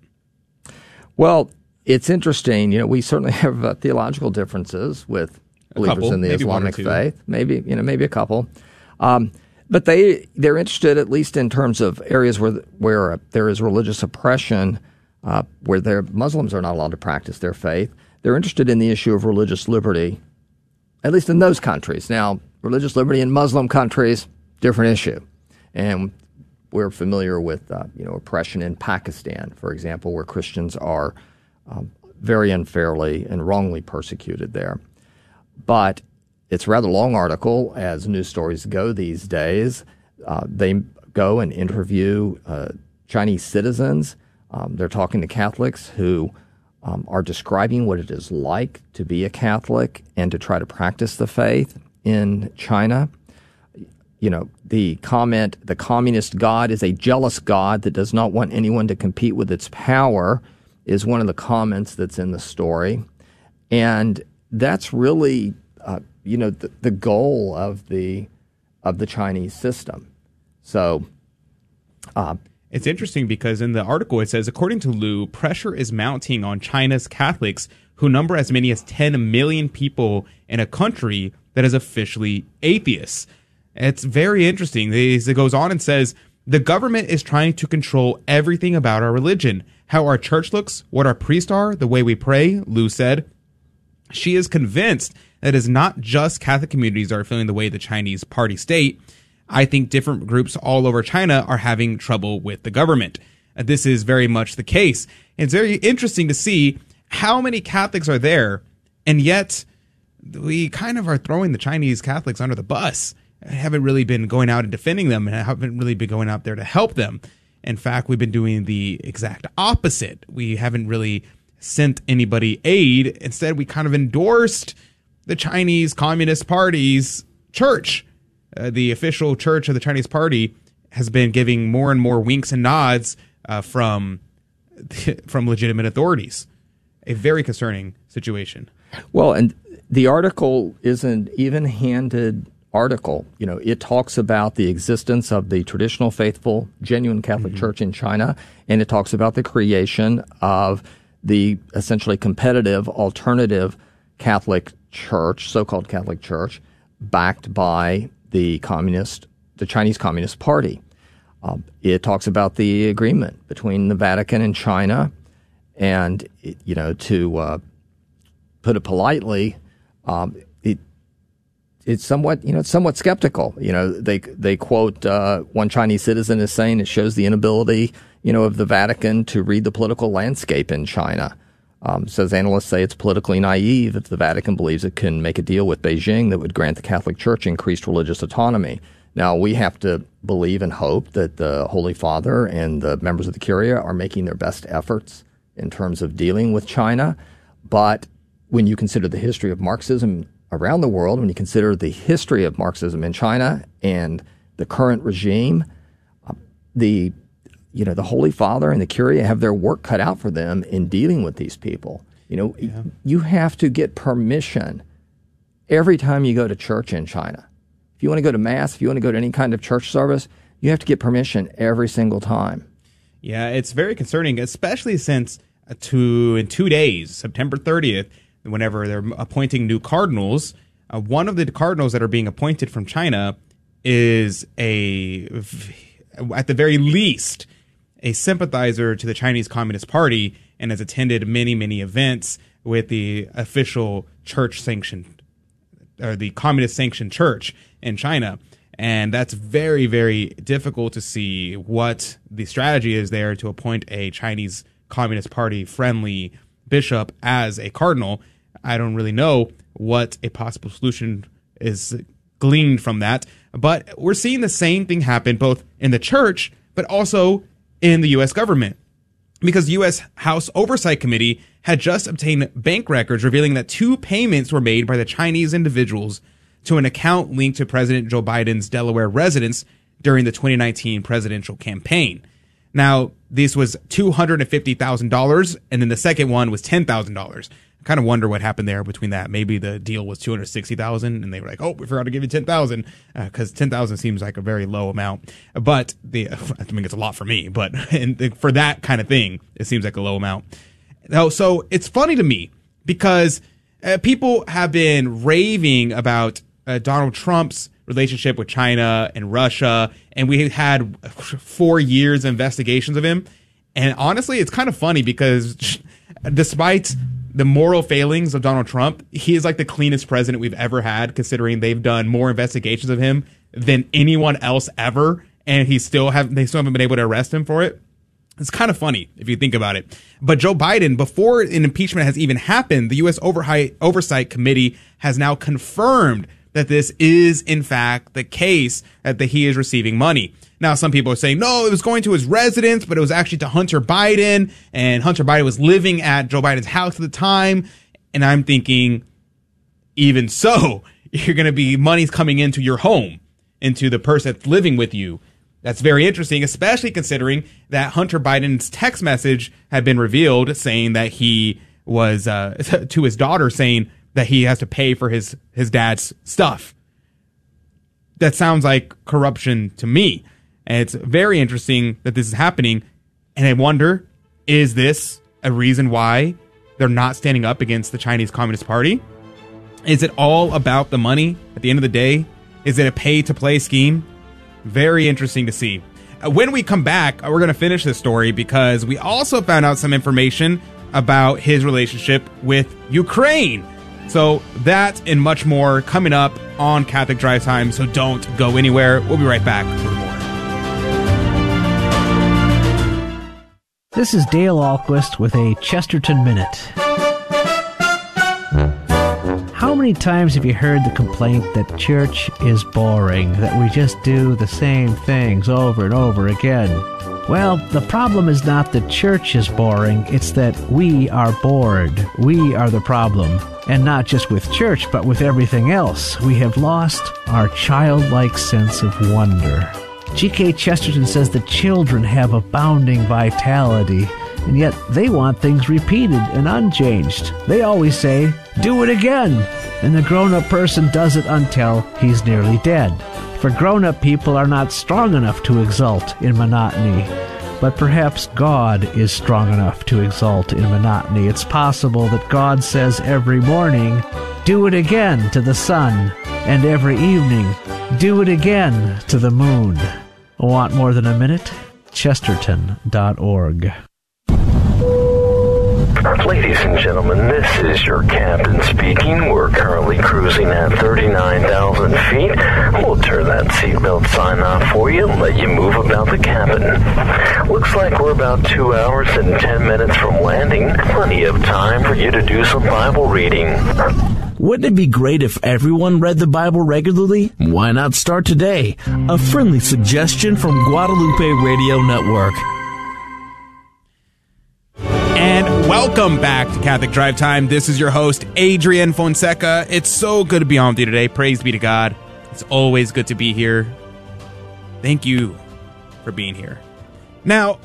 Speaker 5: Well, it's interesting. You know, we certainly have uh, theological differences with believers
Speaker 4: couple,
Speaker 5: in the
Speaker 4: maybe one or
Speaker 5: Islamic faith. Maybe you know, maybe a couple. Um, but they they're interested at least in terms of areas where where uh, there is religious oppression, uh, where their Muslims are not allowed to practice their faith. They're interested in the issue of religious liberty, at least in those countries. Now, religious liberty in Muslim countries, different issue, and we're familiar with uh, you know oppression in Pakistan, for example, where Christians are um, very unfairly and wrongly persecuted there. But it's a rather long article, as news stories go these days. Uh, they go and interview uh, Chinese citizens. Um, they're talking to Catholics who um, are describing what it is like to be a Catholic and to try to practice the faith in China. You know, the comment, the communist God is a jealous God that does not want anyone to compete with its power, is one of the comments that's in the story. And that's really, you know, the, the goal of the of the Chinese system. So, uh,
Speaker 4: It's interesting because in the article it says, according to Lu, pressure is mounting on China's Catholics, who number as many as 10 million people in a country that is officially atheist. It's very interesting. It goes on and says, the government is trying to control everything about our religion, how our church looks, what our priests are, the way we pray, Lu said. She is convinced that is not just Catholic communities are feeling the way the Chinese party state. I think different groups all over China are having trouble with the government. Uh, This is very much the case. It's very interesting to see how many Catholics are there, and yet we kind of are throwing the Chinese Catholics under the bus. I haven't really been going out and defending them, and I haven't really been going out there to help them. In fact, we've been doing the exact opposite. We haven't really sent anybody aid. Instead, we kind of endorsed the Chinese Communist Party's church. Uh, the official church of the Chinese Party has been giving more and more winks and nods uh, from from legitimate authorities. A very concerning situation.
Speaker 5: Well, and the article is an even handed article. You know, it talks about the existence of the traditional faithful, genuine Catholic Church in China, and it talks about the creation of the essentially competitive alternative Catholic Church, so called Catholic Church, backed by the communist, the Chinese Communist Party. Um, it talks about the agreement between the Vatican and China, and you know to uh, put it politely, um, it it's somewhat you know it's somewhat skeptical. You know they they quote uh, one Chinese citizen as saying it shows the inability you know of the Vatican to read the political landscape in China. Um, says analysts say it's politically naive if the Vatican believes it can make a deal with Beijing that would grant the Catholic Church increased religious autonomy. Now we have to believe and hope that the Holy Father and the members of the Curia are making their best efforts in terms of dealing with China, but when you consider the history of Marxism around the world, when you consider the history of Marxism in China and the current regime, uh, the you know the Holy Father and the Curia have their work cut out for them in dealing with these people. You know, you have to get permission every time you go to church in China. If you want to go to mass, if you want to go to any kind of church service, you have to get permission every single time.
Speaker 4: Yeah, it's very concerning, especially since uh, two in two days, September 30th, whenever they're appointing new cardinals, uh, one of the cardinals that are being appointed from China is a, at the very least, a sympathizer to the Chinese Communist Party and has attended many, many events with the official church sanctioned or the communist sanctioned church in China. And that's very, very difficult to see what the strategy is there to appoint a Chinese Communist Party friendly bishop as a cardinal. I don't really know what a possible solution is gleaned from that. But we're seeing the same thing happen both in the church, but also in the U.S. government. Because U.S. House Oversight Committee had just obtained bank records revealing that two payments were made by the Chinese individuals to an account linked to President Joe Biden's Delaware residence during the 2019 presidential campaign. Now, this was $250,000, and then the second one was $10,000 kind of wonder what happened there between that. Maybe the deal was two hundred sixty thousand, and they were like, "Oh, we forgot to give you ten thousand because uh, ten thousand seems like a very low amount." But the, I mean, it's a lot for me, but and for that kind of thing, it seems like a low amount. Now, so it's funny to me because uh, people have been raving about uh, Donald Trump's relationship with China and Russia, and we had four years investigations of him. And honestly, it's kind of funny because despite the moral failings of Donald Trump, he is like the cleanest president we've ever had, considering they've done more investigations of him than anyone else ever, and he still have they still haven't been able to arrest him for it. It's kind of funny if you think about it. But Joe Biden, before an impeachment has even happened, the U.S. Oversight Committee has now confirmed that this is in fact the case that he is receiving money. Now, some people are saying, no, it was going to his residence, but it was actually to Hunter Biden, and Hunter Biden was living at Joe Biden's house at the time. And I'm thinking, even so, you're going to be money's coming into your home, into the person that's living with you. That's very interesting, especially considering that Hunter Biden's text message had been revealed saying that he was uh, to his daughter saying that he has to pay for his his dad's stuff. That sounds like corruption to me. And it's very interesting that this is happening. And I wonder, is this a reason why they're not standing up against the Chinese Communist Party? Is it all about the money at the end of the day? Is it a pay to play scheme? Very interesting to see. Uh, when we come back, uh, we're going to finish this story because we also found out some information about his relationship with Ukraine. So, that and much more coming up on Catholic Drive Time. So, don't go anywhere. We'll be right back
Speaker 6: This is Dale Ahlquist with a Chesterton Minute. How many times have you heard the complaint that church is boring, that we just do the same things over and over again? Well, the problem is not that church is boring, it's that we are bored. We are the problem. And not just with church, but with everything else. We have lost our childlike sense of wonder. G.K. Chesterton says the children have abounding vitality, and yet they want things repeated and unchanged. They always say, Do it again! And the grown up person does it until he's nearly dead. For grown up people are not strong enough to exult in monotony. But perhaps God is strong enough to exult in monotony. It's possible that God says every morning, Do it again to the sun, and every evening, Do it again to the moon. Want more than a minute? Chesterton.org.
Speaker 7: Ladies and gentlemen, this is your captain speaking. We're currently cruising at 39,000 feet. We'll turn that seatbelt sign off for you and let you move about the cabin. Looks like we're about two hours and 10 minutes from landing. Plenty of time for you to do some Bible reading.
Speaker 8: Wouldn't it be great if everyone read the Bible regularly? Why not start today? A friendly suggestion from Guadalupe Radio Network.
Speaker 4: And welcome back to Catholic Drive Time. This is your host, Adrian Fonseca. It's so good to be on with you today. Praise be to God. It's always good to be here. Thank you for being here. Now,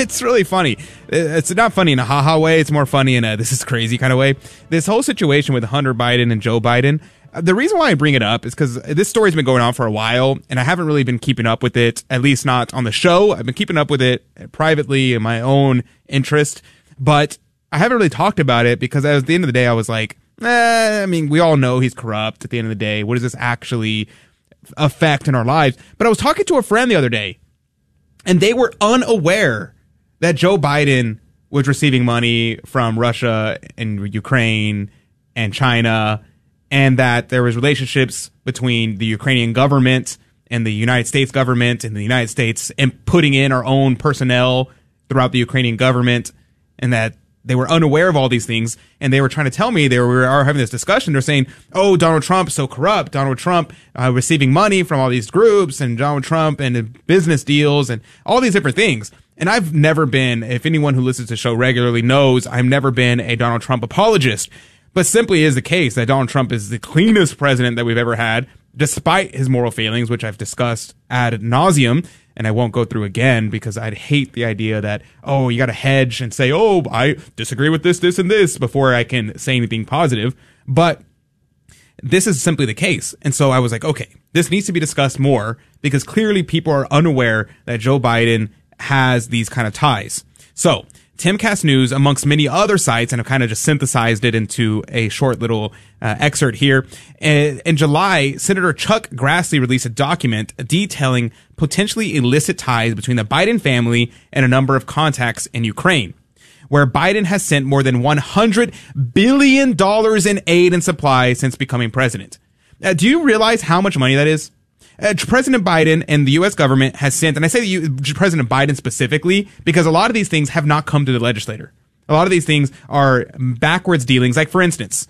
Speaker 4: it's really funny. It's not funny in a haha way. It's more funny in a this is crazy kind of way. This whole situation with Hunter Biden and Joe Biden. Uh, the reason why I bring it up is because this story's been going on for a while, and I haven't really been keeping up with it. At least not on the show. I've been keeping up with it privately in my own interest, but I haven't really talked about it because at the end of the day, I was like, eh, I mean, we all know he's corrupt. At the end of the day, what does this actually affect in our lives? But I was talking to a friend the other day, and they were unaware that Joe Biden was receiving money from Russia and Ukraine and China and that there was relationships between the Ukrainian government and the United States government and the United States and putting in our own personnel throughout the Ukrainian government and that they were unaware of all these things and they were trying to tell me they were, we were having this discussion. They're saying oh donald trump so corrupt. Donald trump uh, receiving money from all these groups and donald trump and business deals and all these different things and i've never been if anyone who listens to the show regularly knows i've never been a donald trump apologist but simply is the case that donald trump is the cleanest president that we've ever had despite his moral failings which i've discussed ad nauseum and I won't go through again because I'd hate the idea that, oh, you got to hedge and say, oh, I disagree with this, this, and this before I can say anything positive. But this is simply the case. And so I was like, okay, this needs to be discussed more because clearly people are unaware that Joe Biden has these kind of ties. So Timcast News, amongst many other sites, and I've kind of just synthesized it into a short little uh, excerpt here. In, in July, Senator Chuck Grassley released a document detailing potentially illicit ties between the Biden family and a number of contacts in Ukraine where Biden has sent more than $100 billion in aid and supplies since becoming president. Uh, do you realize how much money that is? Uh, President Biden and the U.S. government has sent, and I say you, President Biden specifically, because a lot of these things have not come to the legislator. A lot of these things are backwards dealings. Like, for instance,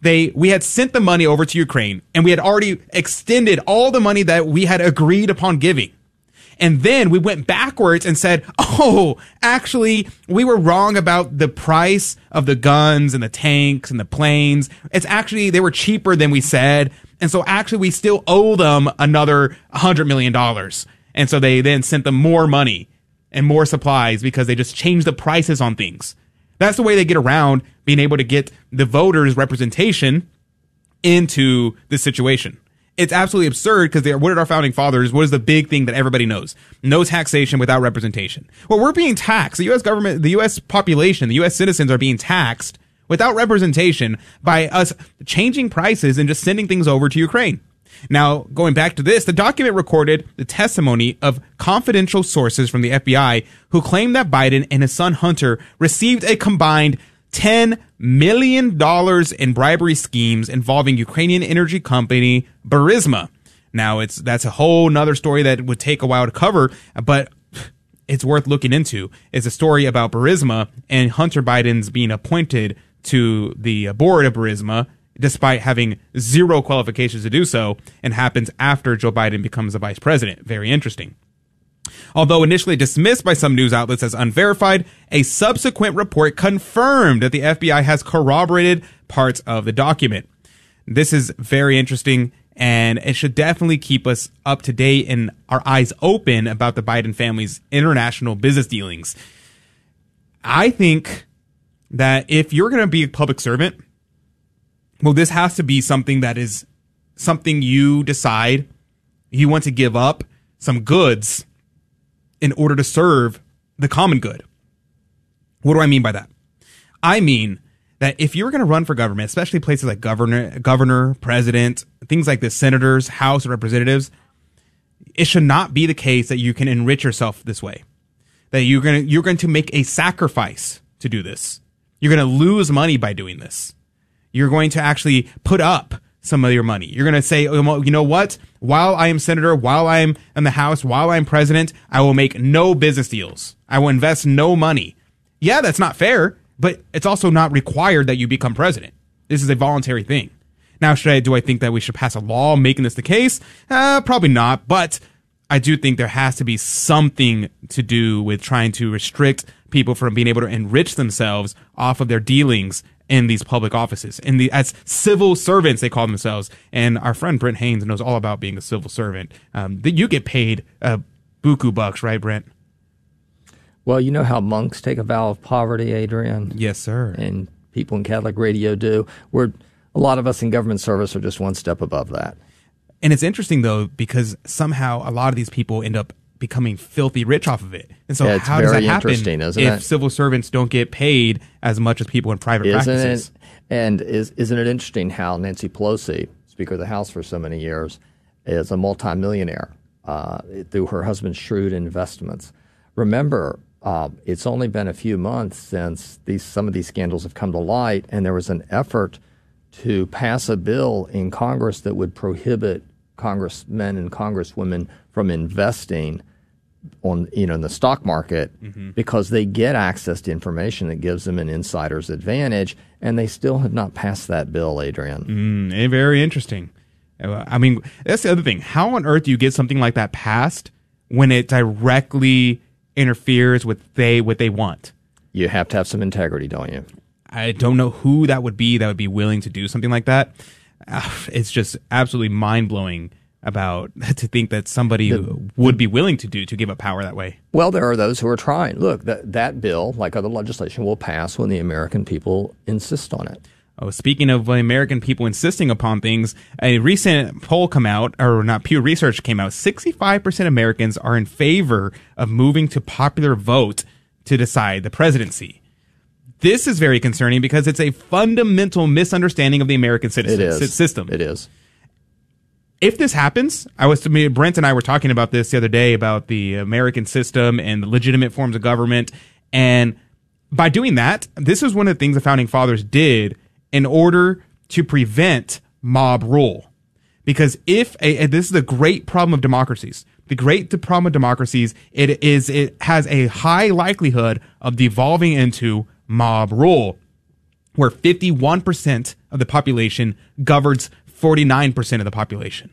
Speaker 4: they we had sent the money over to Ukraine, and we had already extended all the money that we had agreed upon giving. And then we went backwards and said, oh, actually, we were wrong about the price of the guns and the tanks and the planes. It's actually, they were cheaper than we said. And so actually we still owe them another hundred million dollars. And so they then sent them more money and more supplies because they just changed the prices on things. That's the way they get around being able to get the voters representation into this situation. It's absolutely absurd because what did our founding fathers, what is the big thing that everybody knows? No taxation without representation. Well, we're being taxed. The U.S. government, the U.S. population, the U.S. citizens are being taxed without representation by us changing prices and just sending things over to Ukraine. Now, going back to this, the document recorded the testimony of confidential sources from the FBI who claimed that Biden and his son Hunter received a combined $10 million in bribery schemes involving Ukrainian energy company Burisma. Now, it's, that's a whole nother story that would take a while to cover, but it's worth looking into. It's a story about Burisma and Hunter Biden's being appointed to the board of Burisma, despite having zero qualifications to do so, and happens after Joe Biden becomes the vice president. Very interesting. Although initially dismissed by some news outlets as unverified, a subsequent report confirmed that the FBI has corroborated parts of the document. This is very interesting and it should definitely keep us up to date and our eyes open about the Biden family's international business dealings. I think that if you're going to be a public servant, well, this has to be something that is something you decide you want to give up some goods in order to serve the common good. What do I mean by that? I mean that if you're going to run for government, especially places like governor, governor, president, things like this, senators, House of representatives, it should not be the case that you can enrich yourself this way. That you're going to, you're going to make a sacrifice to do this. You're going to lose money by doing this. You're going to actually put up some of your money. You're going to say, oh, you know what? While I am senator, while I am in the House, while I'm president, I will make no business deals. I will invest no money. Yeah, that's not fair, but it's also not required that you become president. This is a voluntary thing. Now, should I, do I think that we should pass a law making this the case? Uh, probably not, but I do think there has to be something to do with trying to restrict people from being able to enrich themselves off of their dealings in these public offices. In the as civil servants, they call themselves. And our friend Brent Haynes knows all about being a civil servant. Um, that you get paid uh, buku bucks, right, Brent?
Speaker 5: Well, you know how monks take a vow of poverty, Adrian.
Speaker 4: Yes, sir.
Speaker 5: And people in Catholic radio do. We're a lot of us in government service are just one step above that.
Speaker 4: And it's interesting though because somehow a lot of these people end up becoming filthy rich off of it. And so
Speaker 5: Yeah,
Speaker 4: how does that happen if
Speaker 5: it?
Speaker 4: civil servants don't get paid as much as people in private
Speaker 5: Isn't
Speaker 4: practices?
Speaker 5: it? And is, isn't it interesting how Nancy Pelosi, Speaker of the House for so many years, is a multimillionaire uh, through her husband's shrewd investments? Remember, uh, it's only been a few months since these some of these scandals have come to light, and there was an effort to pass a bill in Congress that would prohibit congressmen and congresswomen from investing on you know in the stock market
Speaker 4: Mm-hmm.
Speaker 5: because they get access to information that gives them an insider's advantage and they still have not passed that bill adrian
Speaker 4: Mm, eh, very interesting. Uh, I mean, that's the other thing. How on earth do you get something like that passed when it directly interferes with they what they want?
Speaker 5: you have to have some integrity don't you
Speaker 4: I don't know who that would be that would be willing to do something like that. Uh, it's just absolutely mind blowing about to think that somebody would be willing to do to give up power that way.
Speaker 5: Well, there are those who are trying. Look, that, that bill, like other legislation, will pass when the American people insist on it.
Speaker 4: Oh, speaking of American people insisting upon things, a recent poll come out, or not Pew Research came out. Sixty-five percent Americans are in favor of moving to popular vote to decide the presidency. This is very concerning because it's a fundamental misunderstanding of the American
Speaker 5: It
Speaker 4: citizen
Speaker 5: is.
Speaker 4: sy- system.
Speaker 5: It is.
Speaker 4: if this happens, I was to me, Brent and I were talking about this the other day about the American system and the legitimate forms of government. And by doing that, this is one of the things the founding fathers did in order to prevent mob rule. Because if a, this is the great problem of democracies, the great problem of democracies, it is it has a high likelihood of devolving into mob rule where 51% of the population governs 49% of the population.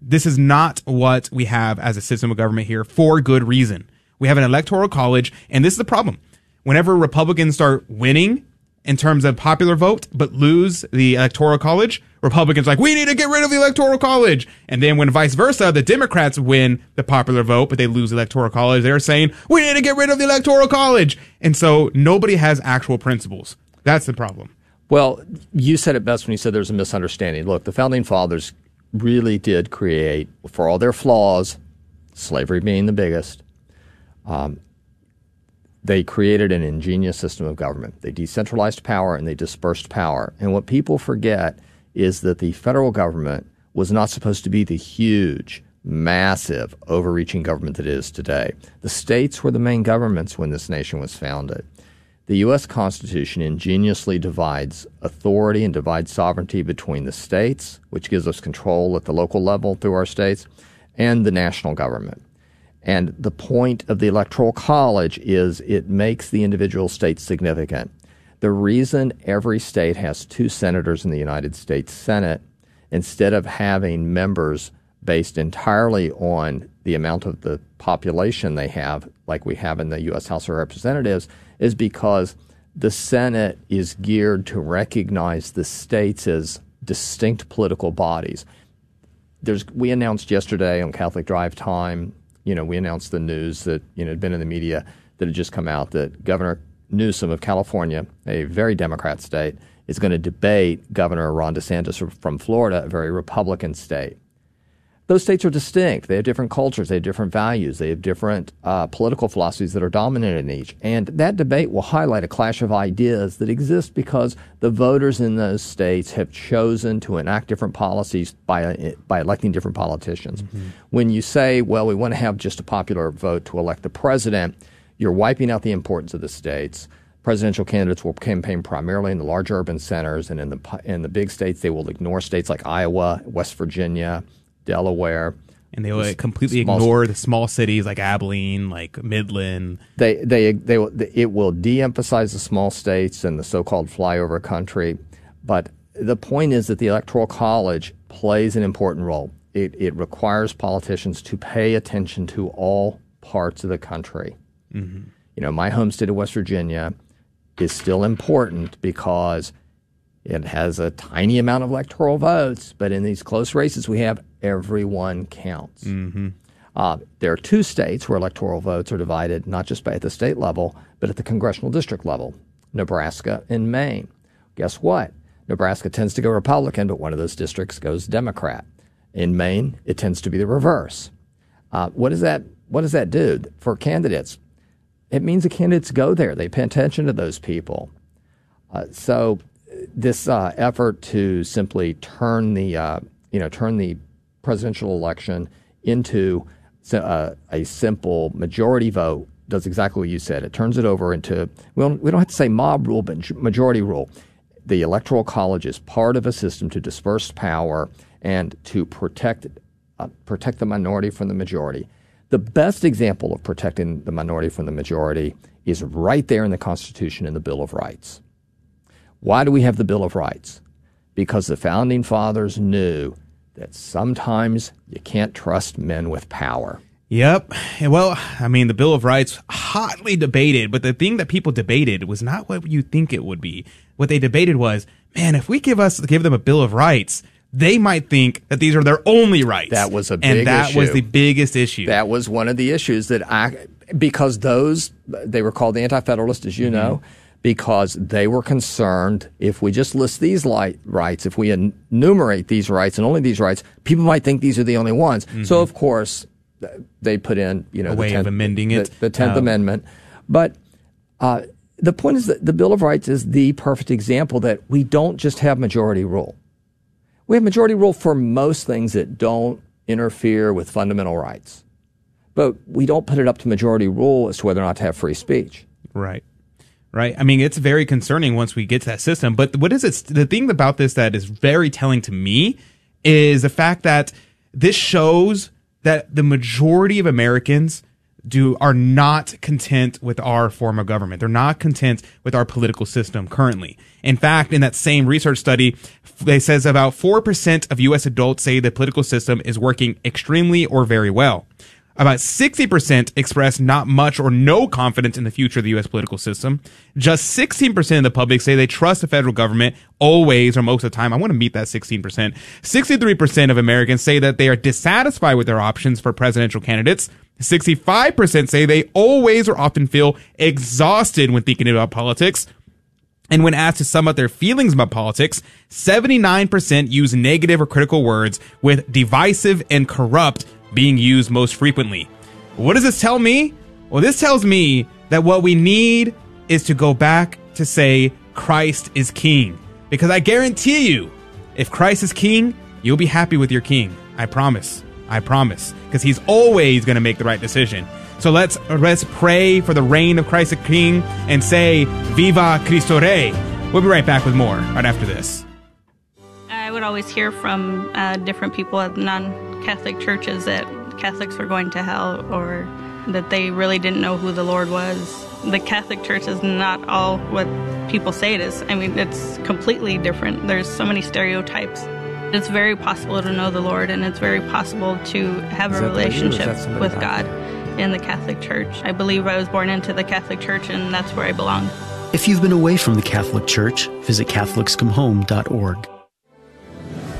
Speaker 4: This is not what we have as a system of government here for good reason. We have an electoral college, and this is the problem. Whenever Republicans start winning in terms of popular vote, but lose the electoral college, Republicans like, we need to get rid of the electoral college. And then when vice versa, the Democrats win the popular vote, but they lose the electoral college, they're saying, we need to get rid of the electoral college. And so nobody has actual principles. That's the problem.
Speaker 5: Well, you said it best when you said there's a misunderstanding. Look, the founding fathers really did create, for all their flaws, slavery being the biggest, um, they created an ingenious system of government. They decentralized power and they dispersed power. And what people forget is that the federal government was not supposed to be the huge, massive, overreaching government that it is today. The states were the main governments when this nation was founded. The U.S. Constitution ingeniously divides authority and divides sovereignty between the states, which gives us control at the local level through our states, and the national government. And the point of the Electoral College is it makes the individual states significant. The reason every state has two senators in the United States Senate instead of having members based entirely on the amount of the population they have, like we have in the U.S. House of Representatives, is because the Senate is geared to recognize the states as distinct political bodies. There's, we announced yesterday on Catholic Drive Time, you know, we announced the news that, you know, had been in the media that had just come out that Governor Newsom of California, a very Democrat state, is going to debate Governor Ron DeSantis from Florida, a very Republican state. Those states are distinct. They have different cultures. They have different values. They have different uh, political philosophies that are dominant in each. And that debate will highlight a clash of ideas that exists because the voters in those states have chosen to enact different policies by, by electing different politicians. When you say, well, we want to have just a popular vote to elect the president, you're wiping out the importance of the states. Presidential candidates will campaign primarily in the large urban centers, and in the in the big states, they will ignore states like Iowa, West Virginia, Delaware.
Speaker 4: And they will completely
Speaker 5: small-
Speaker 4: ignore the small cities like Abilene, like Midland.
Speaker 5: They they they will- it will de-emphasize the small states and the so-called flyover country, but the point is that the electoral college plays an important role. It it requires politicians to pay attention to all parts of the country. Mm-hmm. You know, my home state of West Virginia is still important because it has a tiny amount of electoral votes, but in these close races, we have everyone counts.
Speaker 4: Mm-hmm.
Speaker 5: Uh, there are two states where electoral votes are divided, not just by at the state level, but at the congressional district level Nebraska and Maine. Guess what? Nebraska tends to go Republican, but one of those districts goes Democrat. In Maine, it tends to be the reverse. Uh, what does that What does that do for candidates? It means the candidates go there. They pay attention to those people. Uh, so this uh, effort to simply turn the uh, you know turn the presidential election into uh, a simple majority vote does exactly what you said. It turns it over into we don't, we don't have to say mob rule, but majority rule. the Electoral College is part of a system to disperse power and to protect uh, protect the minority from the majority. The best example of protecting the minority from the majority is right there in the Constitution and the Bill of Rights. Why do we have the Bill of Rights? Because the founding fathers knew that sometimes you can't trust men with power.
Speaker 4: Yep. Well, I mean, the Bill of Rights hotly debated, but the thing that people debated was not what you think it would be. What they debated was, man, if we give us give them a Bill of Rights, they might think that these are their only rights.
Speaker 5: That was a big
Speaker 4: and that
Speaker 5: issue.
Speaker 4: was the biggest issue.
Speaker 5: That was one of the issues that I because those they were called the Anti Federalists, as you mm-hmm. know, because they were concerned if we just list these li- rights, if we enumerate these rights and only these rights, people might think these are the only ones. So of course they put in you know
Speaker 4: A
Speaker 5: the
Speaker 4: way of
Speaker 5: 10th
Speaker 4: amending it.
Speaker 5: the Tenth
Speaker 4: Um,
Speaker 5: Amendment, but. Uh, the point is that the Bill of Rights is the perfect example that we don't just have majority rule. We have majority rule for most things that don't interfere with fundamental rights. But we don't put it up to majority rule as to whether or not to have free speech.
Speaker 4: Right. Right. I mean, it's very concerning once we get to that system. But what is it? The thing about this that is very telling to me is the fact that this shows that the majority of Americans do are not content with our form of government. They're not content with our political system currently. In fact, in that same research study, they says about 4% of US adults say the political system is working extremely or very well. About 60% express not much or no confidence in the future of the U.S. political system. Just 16% of the public say they trust the federal government always or most of the time. I want to meet that 16%. 63% of Americans say that they are dissatisfied with their options for presidential candidates. 65% say they always or often feel exhausted when thinking about politics. And when asked to sum up their feelings about politics, 79% use negative or critical words with divisive and corrupt being used most frequently. What does this tell me? Well, this tells me that what we need is to go back to say Christ is king. Because I guarantee you, if Christ is king, you'll be happy with your king. I promise. I promise. Because he's always going to make the right decision. So let's let's pray for the reign of Christ the King and say Viva Cristo Rey. We'll be right back with more right after this.
Speaker 11: I would always hear from uh, different people at non-Catholic churches that Catholics were going to hell or that they really didn't know who the Lord was. The Catholic Church is not all what people say it is. I mean, it's completely different. There's so many stereotypes. It's very possible to know the Lord, and it's very possible to have
Speaker 5: Is
Speaker 11: a
Speaker 5: that the- is
Speaker 11: relationship with
Speaker 5: talking?
Speaker 11: God in the Catholic Church. I believe I was born into the Catholic Church, and that's where I belong.
Speaker 12: If you've been away from the Catholic Church, visit CatholicsComeHome.org.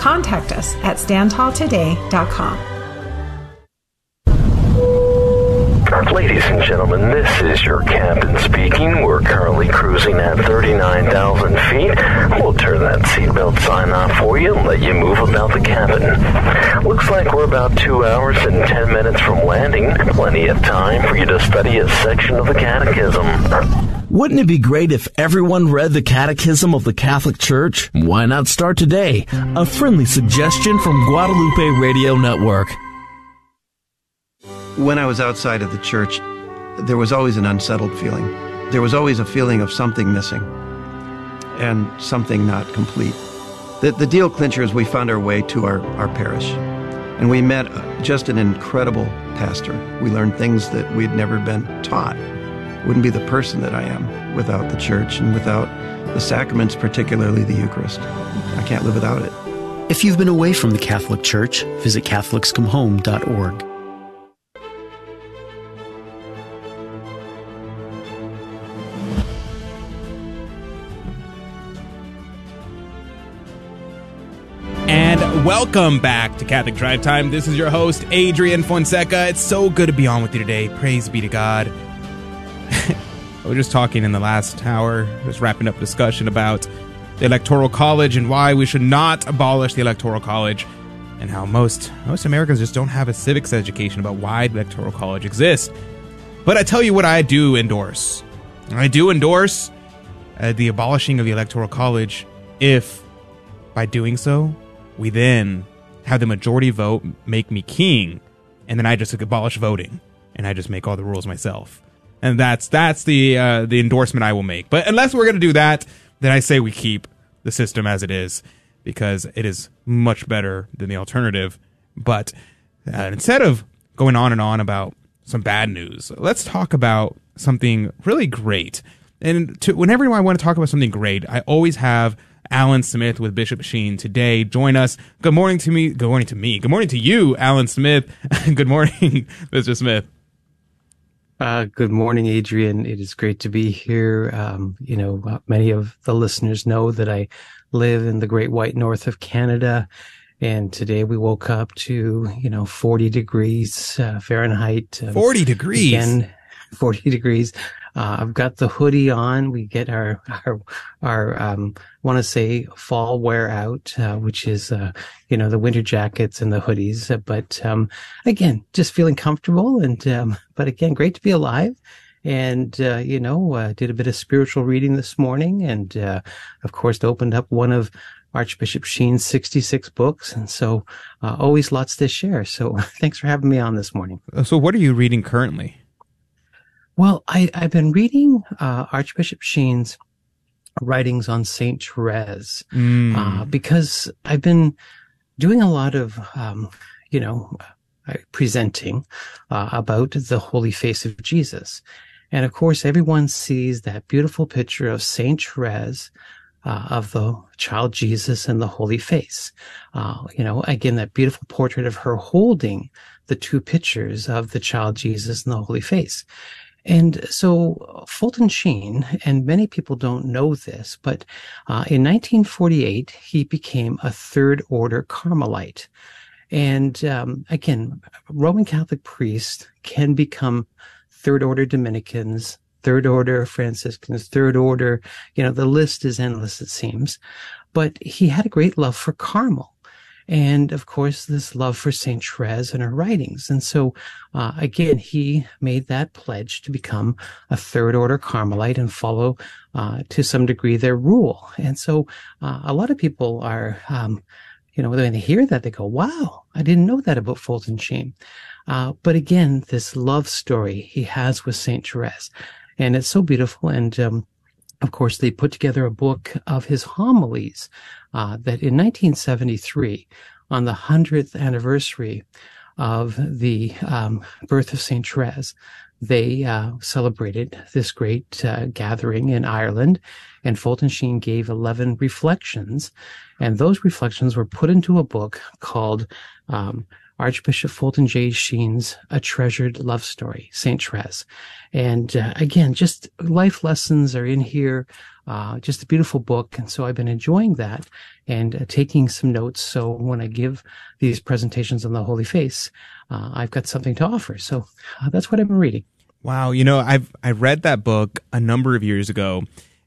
Speaker 13: Contact us at StandTallToday.com.
Speaker 7: Ladies and gentlemen, this is your captain speaking. We're currently cruising at 39,000 feet. We'll turn that seatbelt sign off for you and let you move about the cabin. Looks like we're about two hours and 10 minutes from landing. Plenty of time for you to study a section of the catechism.
Speaker 8: Wouldn't it be great if everyone read the Catechism of the Catholic Church? Why not start today? A friendly suggestion from Guadalupe Radio Network.
Speaker 14: When I was outside of the church, there was always an unsettled feeling. There was always a feeling of something missing and something not complete. The, the deal clincher is we found our way to our, our parish and we met just an incredible pastor. We learned things that we'd never been taught. Wouldn't be the person that I am without the church and without the sacraments, particularly the Eucharist. I can't live without it.
Speaker 12: If you've been away from the Catholic Church, visit CatholicsComeHome.org.
Speaker 4: And welcome back to Catholic Drive Time. This is your host, Adrian Fonseca. It's so good to be on with you today. Praise be to God. We were just talking in the last hour, just wrapping up discussion about the Electoral College and why we should not abolish the Electoral College, and how most most Americans just don't have a civics education about why the Electoral College exists. But I tell you what, I do endorse. I do endorse uh, the abolishing of the Electoral College if, by doing so, we then have the majority vote make me king, and then I just abolish voting, and I just make all the rules myself. And that's that's the uh, the endorsement I will make. But unless we're to do that, then I say we keep the system as it is because it is much better than the alternative. But uh, instead of going on and on about some bad news, let's talk about something really great. And to, whenever I want to talk about something great, I always have Alan Smith with Bishop Sheen today join us. Good morning to me. Good morning to me. Good morning to you, Alan Smith. good morning, Mr. Smith.
Speaker 15: Uh, good morning, Adrian. It is great to be here. Um, you know, uh, many of the listeners know that I live in the great white north of Canada. And today we woke up to, you know, 40 degrees uh, Fahrenheit.
Speaker 4: Um, 40 degrees.
Speaker 15: Again, 40 degrees. Uh, I've got the hoodie on. We get our our our um, want to say fall wear out, uh, which is uh, you know the winter jackets and the hoodies. But um, again, just feeling comfortable, and um, but again, great to be alive. And uh, you know, uh, did a bit of spiritual reading this morning, and uh, of course, opened up one of Archbishop Sheen's 66 books. And so always lots to share. So thanks for having me on this morning.
Speaker 4: So, what are you reading currently?
Speaker 15: Well, I, have been reading uh, Archbishop Sheen's writings on Saint Therese
Speaker 4: mm.
Speaker 15: uh, because I've been doing a lot of, um, you know, uh, presenting uh, about the holy face of Jesus. And of course, everyone sees that beautiful picture of Saint Therese uh, of the child Jesus and the holy face. Uh, you know, again, that beautiful portrait of her holding the two pictures of the child Jesus and the holy face. And so Fulton Sheen, and many people don't know this, but uh, in 1948, he became a third order Carmelite. And um, again, Roman Catholic priests can become third order Dominicans, third order Franciscans, third order, you know, the list is endless, it seems. But he had a great love for Carmel and of course this love for Saint Therese and her writings. And so, uh, again, he made that pledge to become a third order Carmelite and follow uh, to some degree their rule. And so, uh, a lot of people are, um, you know, when they hear that, they go, "Wow, I didn't know that about Fulton Sheen." Uh, but again, this love story he has with Saint Therese, and it's so beautiful. And um, of course, they put together a book of his homilies uh, that in 1973, on the 100th anniversary of the um, birth of St. Therese, they uh, celebrated this great uh, gathering in Ireland, and Fulton Sheen gave 11 reflections, and those reflections were put into a book called um, Archbishop Fulton J. Sheen's A Treasured Love Story, St. Therese. And uh, again, just life lessons are in here. Uh, just a beautiful book. And so I've been enjoying that and uh, taking some notes. So when I give these presentations on the Holy Face, uh, I've got something to offer. So uh, that's what I've been reading.
Speaker 4: Wow. You know, I've, I read that book a number of years ago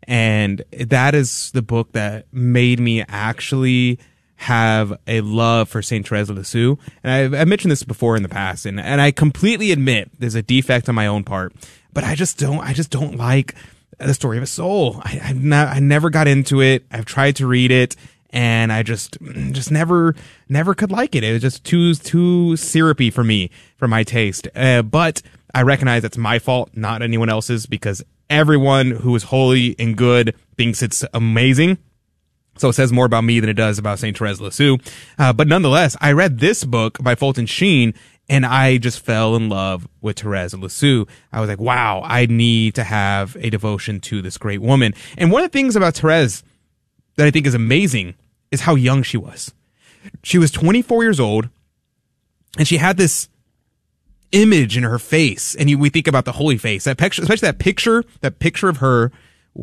Speaker 4: and that is the book that made me actually have a love for Saint Therese of Lisieux. And I've, I've, mentioned this before in the past, and, and I completely admit there's a defect on my own part, but I just don't, I just don't like the story of a soul. I, I, not, I never got into it. I've tried to read it and I just, just never, never could like it. It was just too, too syrupy for me, for my taste. Uh, but I recognize that's my fault, not anyone else's, because everyone who is holy and good thinks it's amazing. So it says more about me than it does about St. Therese Lisieux. Uh, but nonetheless, I read this book by Fulton Sheen and I just fell in love with Therese Lisieux. I was like, wow, I need to have a devotion to this great woman. And one of the things about Therese that I think is amazing is how young she was. she was 24 years old and she had this image in her face. And you, we think about the holy face, that picture, especially that picture, that picture of her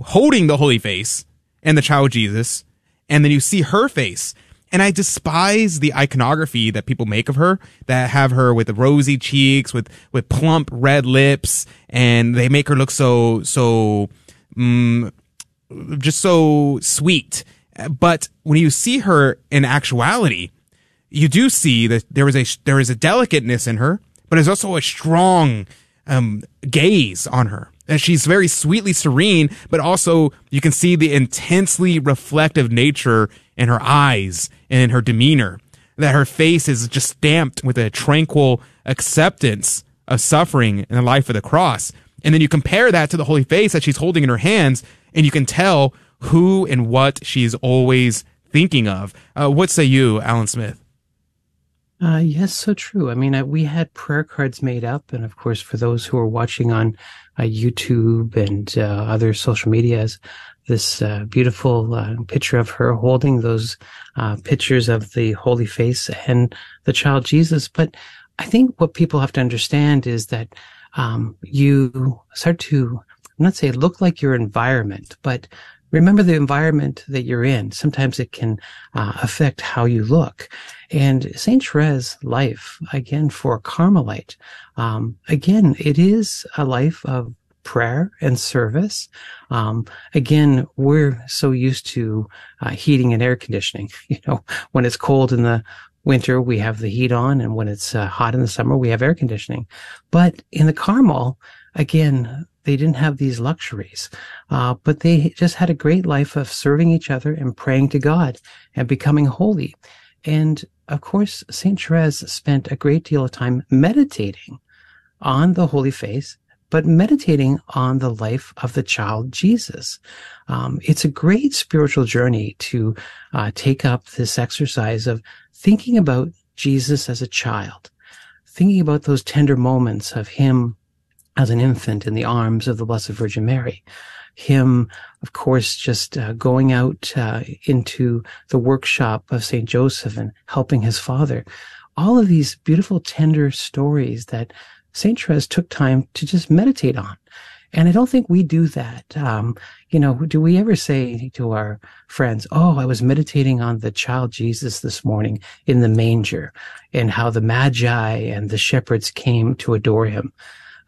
Speaker 4: holding the holy face and the child Jesus. And then you see her face. And I despise the iconography that people make of her that have her with rosy cheeks, with, with plump red lips, and they make her look so, so, um, just so sweet. But when you see her in actuality, you do see that there is a, there is a delicateness in her, but there's also a strong, um, gaze on her. And she's very sweetly serene, but also you can see the intensely reflective nature in her eyes and in her demeanor. That her face is just stamped with a tranquil acceptance of suffering in the life of the cross. And then you compare that to the holy face that she's holding in her hands, and you can tell who and what she's always thinking of. Uh, what say you, Alan Smith?
Speaker 15: Uh, yes, so true. I mean, uh, we had prayer cards made up. And of course, for those who are watching on uh, YouTube and uh, other social medias, this uh, beautiful uh, picture of her holding those pictures of the Holy Face and the child Jesus. But I think what people have to understand is that um, you start to, not say look like your environment, but remember the environment that you're in. Sometimes it can uh, affect how you look. And Saint Therese' life, again, for a Carmelite, um, again, it is a life of prayer and service. Um, again, we're so used to uh, heating and air conditioning. You know, when it's cold in the winter, we have the heat on, and when it's uh, hot in the summer, we have air conditioning. But in the Carmel, again, they didn't have these luxuries, uh, but they just had a great life of serving each other and praying to God and becoming holy. And of course, St. Therese spent a great deal of time meditating on the Holy Face, but meditating on the life of the child Jesus. Um, it's a great spiritual journey to uh, take up this exercise of thinking about Jesus as a child, thinking about those tender moments of him as an infant in the arms of the Blessed Virgin Mary. Him, of course, just uh, going out uh, into the workshop of St. Joseph and helping his father. All of these beautiful, tender stories that St. Therese took time to just meditate on. And I don't think we do that. Um, you know, do we ever say to our friends, Oh, I was meditating on the child Jesus this morning in the manger and how the magi and the shepherds came to adore him.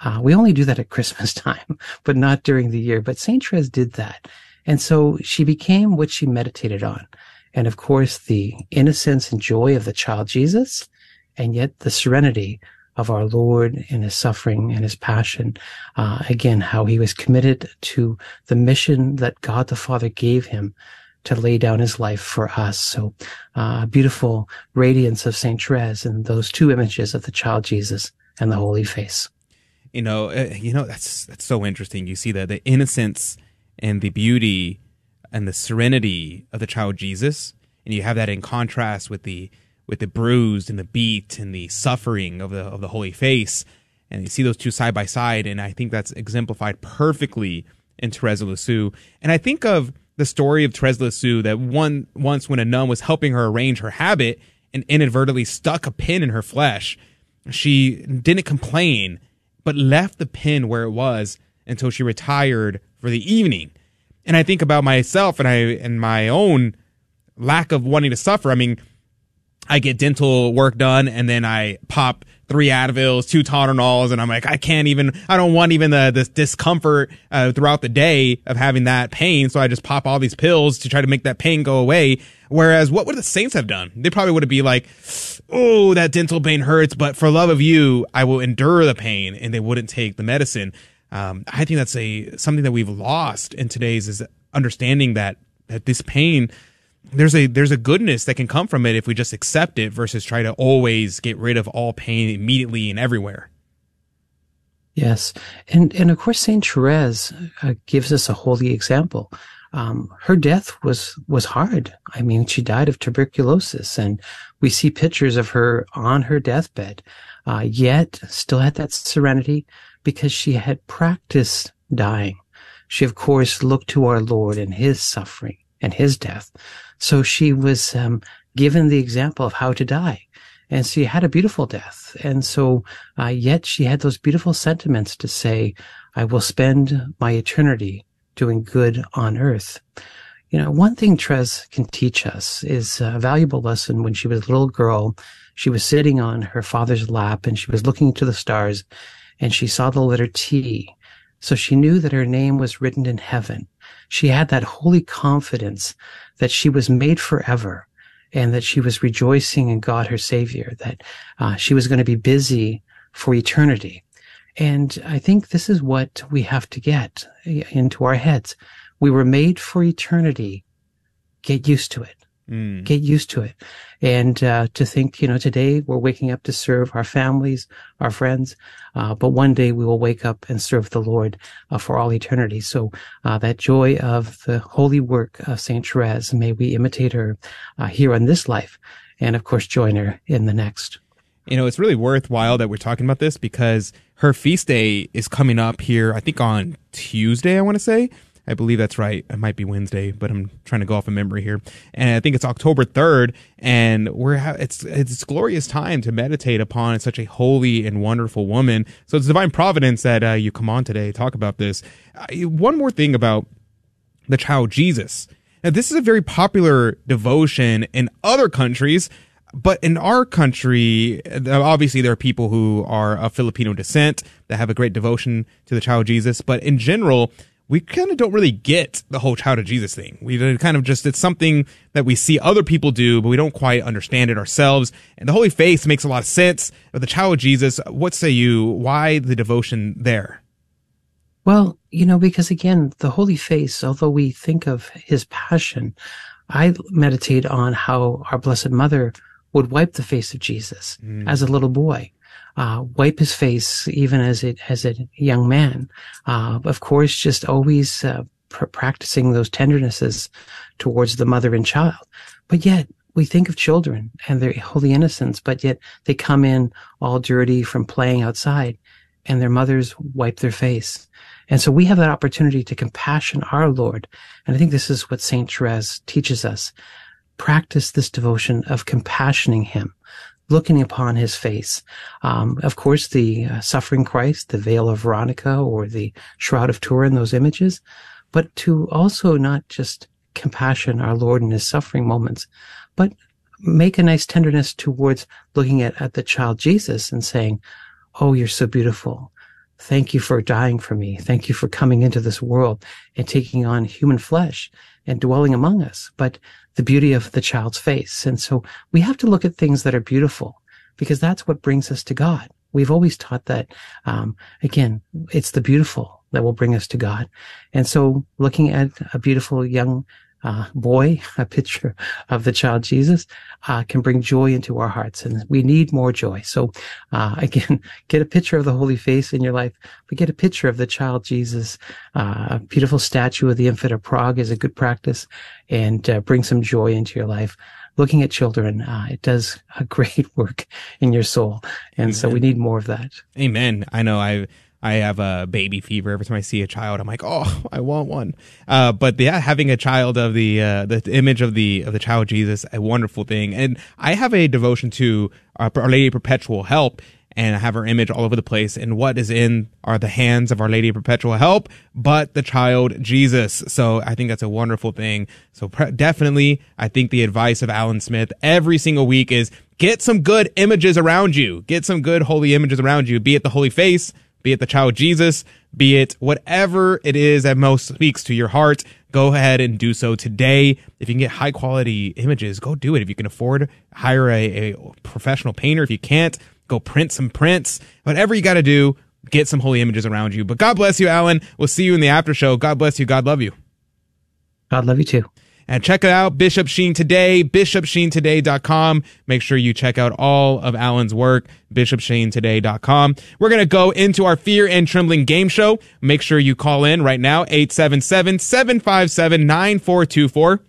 Speaker 15: Uh, we only do that at Christmas time, but not during the year. But St. Therese did that. And so she became what she meditated on. And of course, the innocence and joy of the child Jesus, and yet the serenity of our Lord in his suffering and his passion. Uh, again, how he was committed to the mission that God the Father gave him to lay down his life for us. So, uh, beautiful radiance of St. Therese and those two images of the child Jesus and the holy face.
Speaker 4: You know, uh, you know, that's, that's so interesting. You see that the innocence and the beauty and the serenity of the child Jesus. And you have that in contrast with the, with the bruised and the beat and the suffering of the of the holy face and you see those two side by side and i think that's exemplified perfectly in Therese of Lisieux and i think of the story of Therese Lisieux that one once when a nun was helping her arrange her habit and inadvertently stuck a pin in her flesh she didn't complain but left the pin where it was until she retired for the evening and i think about myself and i and my own lack of wanting to suffer i mean I get dental work done and then I pop three Advils, two Tylenols, and I'm like, I can't even, I don't want even the, this discomfort uh, throughout the day of having that pain. So I just pop all these pills to try to make that pain go away. Whereas what would the saints have done? They probably would have been like, oh, that dental pain hurts, but for love of you, I will endure the pain and they wouldn't take the medicine. Um, I think that's a, something that we've lost in today's is understanding that, that this pain, there's a there's a goodness that can come from it if we just accept it versus try to always get rid of all pain immediately and everywhere.
Speaker 15: Yes, and and of course Saint Therese uh, gives us a holy example. Um, her death was was hard. I mean, she died of tuberculosis, and we see pictures of her on her deathbed, uh, yet still had that serenity because she had practiced dying. She, of course, looked to our Lord and His suffering and His death. So she was um, given the example of how to die. And she had a beautiful death. And so, uh, yet she had those beautiful sentiments to say, I will spend my eternity doing good on earth. You know, one thing Therese can teach us is a valuable lesson when she was a little girl. She was sitting on her father's lap and she was looking to the stars and she saw the letter T. So she knew that her name was written in heaven. She had that holy confidence that she was made forever and that she was rejoicing in God, her savior, that uh, she was going to be busy for eternity. And I think this is what we have to get into our heads. We were made for eternity. Get used to it. Mm. Get used to it. And uh, to think, you know, today we're waking up to serve our families, our friends, uh, but one day we will wake up and serve the Lord uh, for all eternity. So uh, that joy of the holy work of Saint Therese, may we imitate her uh, here on this life, and of course join her in the next.
Speaker 4: You know, it's really worthwhile that we're talking about this because her feast day is coming up here, I think on Tuesday, I want to say. I believe that's right. It might be Wednesday, but I'm trying to go off of memory here. And I think it's October 3rd, and we're ha- it's it's glorious time to meditate upon such a holy and wonderful woman. So it's divine providence that uh, you come on today talk about this. Uh, one more thing about the child Jesus. Now, this is a very popular devotion in other countries. But in our country, obviously there are people who are of Filipino descent that have a great devotion to the child Jesus. But in general, we kind of don't really get the whole child of Jesus thing. We kind of just, it's something that we see other people do, but we don't quite understand it ourselves. And the Holy Face makes a lot of sense. But the child of Jesus, what say you? Why the devotion there?
Speaker 15: Well, you know, because again, the Holy Face, although we think of his passion, I meditate on how our Blessed Mother would wipe the face of Jesus mm. as a little boy uh, wipe his face even as it as a young man. Uh, of course, just always uh, pr- practicing those tendernesses towards the mother and child. But yet we think of children and their holy innocence, but yet they come in all dirty from playing outside, and their mothers wipe their face. And so we have that opportunity to compassion our Lord. And I think this is what Saint Therese teaches us. Practice this devotion of compassioning him looking upon his face. Um, of course, the uh, suffering Christ, the veil of Veronica or the shroud of Turin, those images, but to also not just compassion our Lord in his suffering moments, but make a nice tenderness towards looking at, at the child Jesus and saying, Oh, you're so beautiful. Thank you for dying for me. Thank you for coming into this world and taking on human flesh and dwelling among us. But the beauty of the child's face. And so we have to look at things that are beautiful because that's what brings us to God. We've always taught that, um, again, it's the beautiful that will bring us to God. And so looking at a beautiful young uh, boy, a picture of the child Jesus, uh, can bring joy into our hearts. And we need more joy. So, uh, again, get a picture of the holy face in your life, but get a picture of the child Jesus. Uh, a beautiful statue of the infant of Prague is a good practice and uh, bring some joy into your life. Looking at children, uh, it does a great work in your soul. And Amen. so we need more of that.
Speaker 4: Amen. I know I I have a baby fever every time I see a child. I'm like, oh, I want one. Uh, but yeah, having a child of the uh, the image of the of the child Jesus, a wonderful thing. And I have a devotion to Our Lady Perpetual Help, and I have her image all over the place. And what is in are the hands of Our Lady Perpetual Help, but the child Jesus. So I think that's a wonderful thing. So pre- definitely, I think the advice of Alan Smith every single week is get some good images around you. Get some good holy images around you, be it the holy face be it the child Jesus, be it whatever it is that most speaks to your heart, go ahead and do so today. If you can get high quality images, go do it. If you can afford, hire a, a professional painter. If you can't, go print some prints. Whatever you got to do, get some holy images around you. But God bless you, Alan. We'll see you in the after show. God bless you. God love you.
Speaker 15: God love you too.
Speaker 4: And check it out, Bishop Sheen Today, bishopsheentoday.com. Make sure you check out all of Alan's work, bishopsheentoday.com. We're going to go into our fear and trembling game show. Make sure you call in right now, 877-757-9424.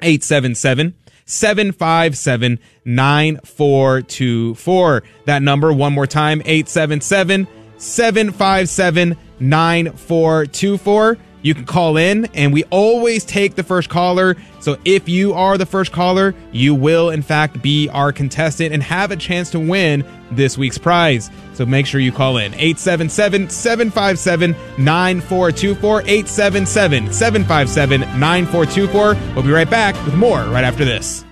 Speaker 4: 877 757 9424. That number, one more time, 877 757 9424. You can call in, and we always take the first caller. So if you are the first caller, you will, in fact, be our contestant and have a chance to win this week's prize. So make sure you call in 877 757 9424. 877 757 9424. We'll be right back with more right after this.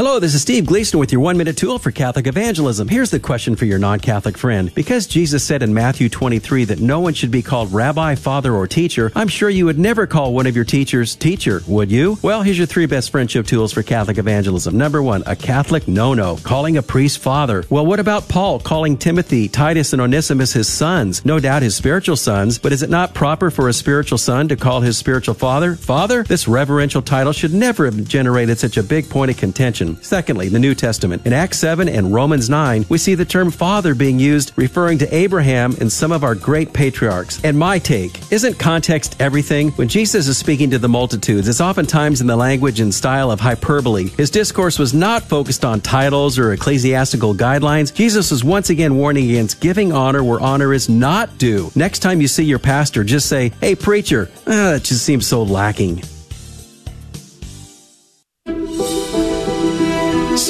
Speaker 10: Hello, this is Steve Gleason with your one minute tool for Catholic evangelism. Here's the question for your non Catholic friend. Because Jesus said in Matthew 23 that no one should be called rabbi, father, or teacher, I'm sure you would never call one of your teachers teacher, would you? Well, here's your three best friendship tools for Catholic evangelism. Number one, a Catholic no no, calling a priest father. Well, what about Paul calling Timothy, Titus, and Onesimus his sons? No doubt his spiritual sons, but is it not proper for a spiritual son to call his spiritual father father? This reverential title should never have generated such a big point of contention. Secondly, the New Testament. In Acts 7 and Romans 9, we see the term father being used referring to Abraham and some of our great patriarchs. And my take, isn't context everything? When Jesus is speaking to the multitudes, it's oftentimes in the language and style of hyperbole. His discourse was not focused on titles or ecclesiastical guidelines. Jesus is once again warning against giving honor where honor is not due. Next time you see your pastor, just say, Hey, preacher, ah, that just seems so lacking.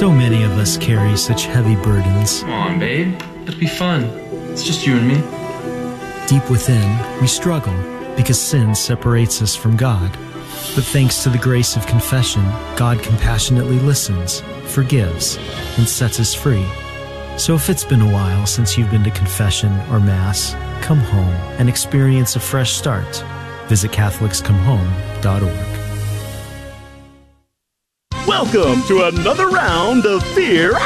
Speaker 16: So many of us carry such heavy burdens.
Speaker 17: Come on, babe. It'll be fun. It's just you and me.
Speaker 16: Deep within, we struggle because sin separates us from God. But thanks to the grace of confession, God compassionately listens, forgives, and sets us free. So if it's been a while since you've been to confession or Mass, come home and experience a fresh start. Visit CatholicsComeHome.org.
Speaker 18: Welcome to another round of fear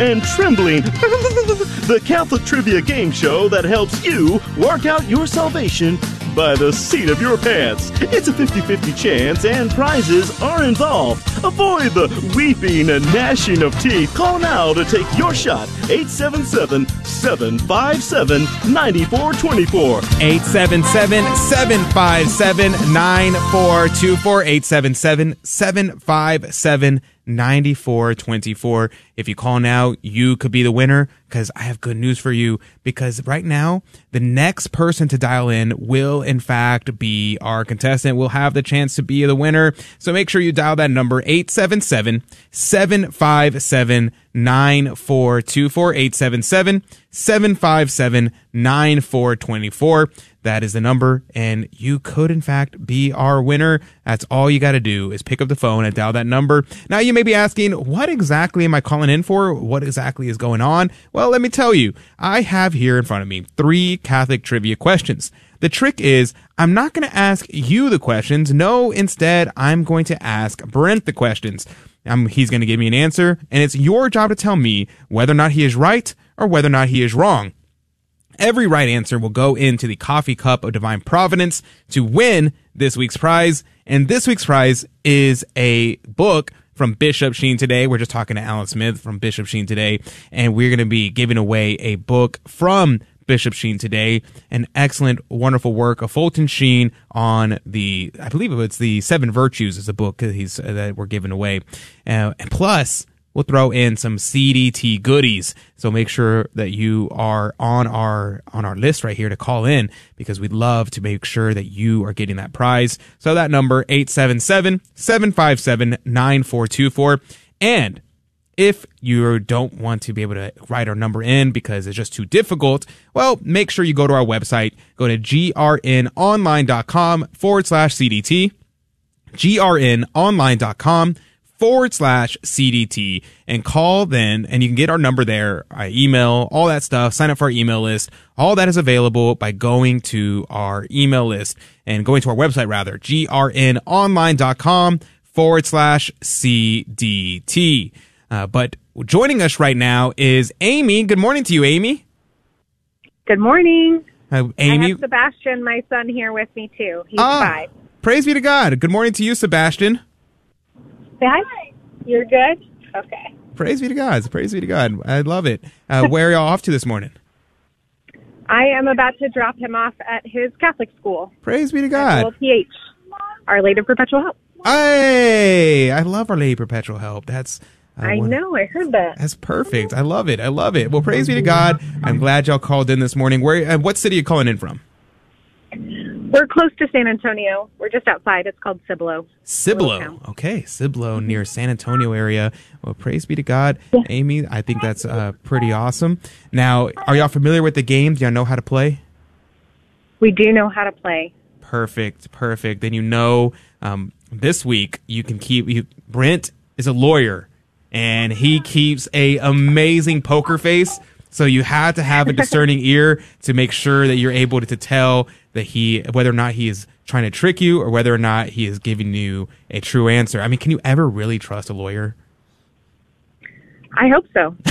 Speaker 18: and trembling. the Catholic Trivia Game Show that helps you work out your salvation by the seat of your pants. It's a 50 50 chance, and prizes are involved. Avoid the weeping and gnashing of teeth. Call now to take your shot. 877 757 9424.
Speaker 4: 877 757 9424. 877 757 9424. If you call now, you could be the winner because I have good news for you because right now, the next person to dial in will in fact be our contestant. Will have the chance to be the winner. So make sure you dial that number 877 757 9424. 877 757 9424. That is the number, and you could, in fact, be our winner. That's all you got to do is pick up the phone and dial that number. Now, you may be asking, what exactly am I calling in for? What exactly is going on? Well, let me tell you. I have here in front of me three Catholic trivia questions. The trick is, I'm not going to ask you the questions. No, instead, I'm going to ask Brent the questions. Um, he's going to give me an answer, and it's your job to tell me whether or not he is right or whether or not he is wrong. Every right answer will go into the coffee cup of divine providence to win this week's prize. And this week's prize is a book from Bishop Sheen today. We're just talking to Alan Smith from Bishop Sheen today, and we're going to be giving away a book from Bishop Sheen today. An excellent, wonderful work of Fulton Sheen on the, I believe it's the Seven Virtues is the book that he's that we're giving away, uh, and plus we'll throw in some CDT goodies. So make sure that you are on our on our list right here to call in because we'd love to make sure that you are getting that prize. So that number 877-757-9424 and if you don't want to be able to write our number in because it's just too difficult, well, make sure you go to our website. Go to grnonline.com forward slash CDT, grnonline.com forward slash CDT and call then and you can get our number there, our email, all that stuff, sign up for our email list. All that is available by going to our email list and going to our website rather, grnonline.com forward slash CDT. Uh, but joining us right now is Amy. Good morning to you, Amy.
Speaker 19: Good morning.
Speaker 4: Uh,
Speaker 19: I
Speaker 4: Amy.
Speaker 19: have Sebastian, my son, here with me too. He's
Speaker 4: Ah.
Speaker 19: five.
Speaker 4: Praise be to God. Good morning to you, Sebastian.
Speaker 19: Say hi. You're good. Okay.
Speaker 4: Praise be to God. Praise be to God. I love it. Uh, where are y'all off to this morning?
Speaker 19: I am about to drop him off at his Catholic school.
Speaker 4: Praise be to God.
Speaker 19: PH. Our Lady of Perpetual Help.
Speaker 4: Hey, I love Our Lady of Perpetual Help. That's uh,
Speaker 19: I
Speaker 4: one-
Speaker 19: know. I heard that.
Speaker 4: That's perfect. I love it. I love it. Well, praise be to God. I'm glad y'all called in this morning. Where? Uh, what city are you calling in from?
Speaker 19: We're close to San Antonio. We're just outside. It's called Cibolo.
Speaker 4: Cibolo. Okay, Cibolo near San Antonio area. Well, praise be to God. Amy, I think that's uh, pretty awesome. Now, are y'all familiar with the game? Do y'all know how to play?
Speaker 19: We do know how to play.
Speaker 4: Perfect, perfect. Then you know um, this week you can keep you, Brent is a lawyer and he keeps a amazing poker face. So you have to have a discerning ear to make sure that you're able to, to tell that he whether or not he is trying to trick you or whether or not he is giving you a true answer. I mean, can you ever really trust a lawyer?
Speaker 19: I hope so.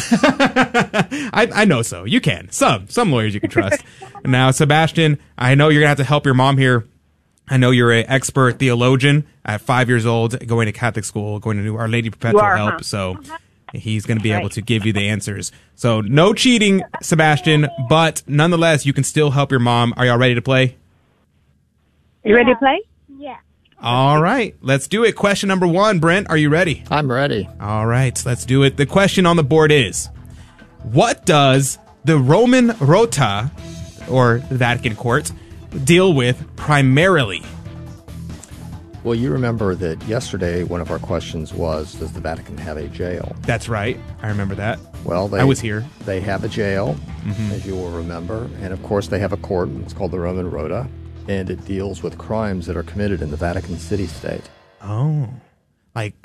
Speaker 4: I, I know so. You can. Some some lawyers you can trust. now, Sebastian, I know you're gonna have to help your mom here. I know you're an expert theologian at five years old, going to Catholic school, going to Our Lady Perpetual
Speaker 19: are,
Speaker 4: Help.
Speaker 19: huh?
Speaker 4: So uh-huh. He's going to be
Speaker 19: Right.
Speaker 4: able to give you the answers. So no cheating, Sebastian, but nonetheless, you can still help your mom. Are y'all ready to play?
Speaker 19: You ready to play?
Speaker 20: Yeah.
Speaker 4: All right, let's do it. Question number one, Brent, are you ready?
Speaker 5: I'm ready.
Speaker 4: All right, let's do it. The question on the board is What does the Roman Rota, or the Vatican Court, deal with primarily?
Speaker 5: Well, you remember that yesterday one of our questions was Does the Vatican have a jail?
Speaker 4: That's right. I remember that.
Speaker 5: Well, they,
Speaker 4: I was here.
Speaker 5: They have a jail,
Speaker 4: Mhm.
Speaker 5: as you will remember. And of course, they have a court. It's called the Roman Rota. And it deals with crimes that are committed in the Vatican City State.
Speaker 4: Oh, like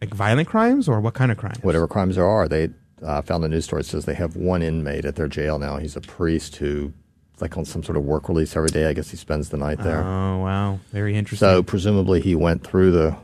Speaker 4: like violent crimes or what kind of crimes?
Speaker 5: Whatever crimes there are. They uh, found a news story that says they have one inmate at their jail now. He's a priest who, like on some sort of work release every day. I guess he spends the night there.
Speaker 4: Oh wow, very interesting.
Speaker 5: So presumably he went through the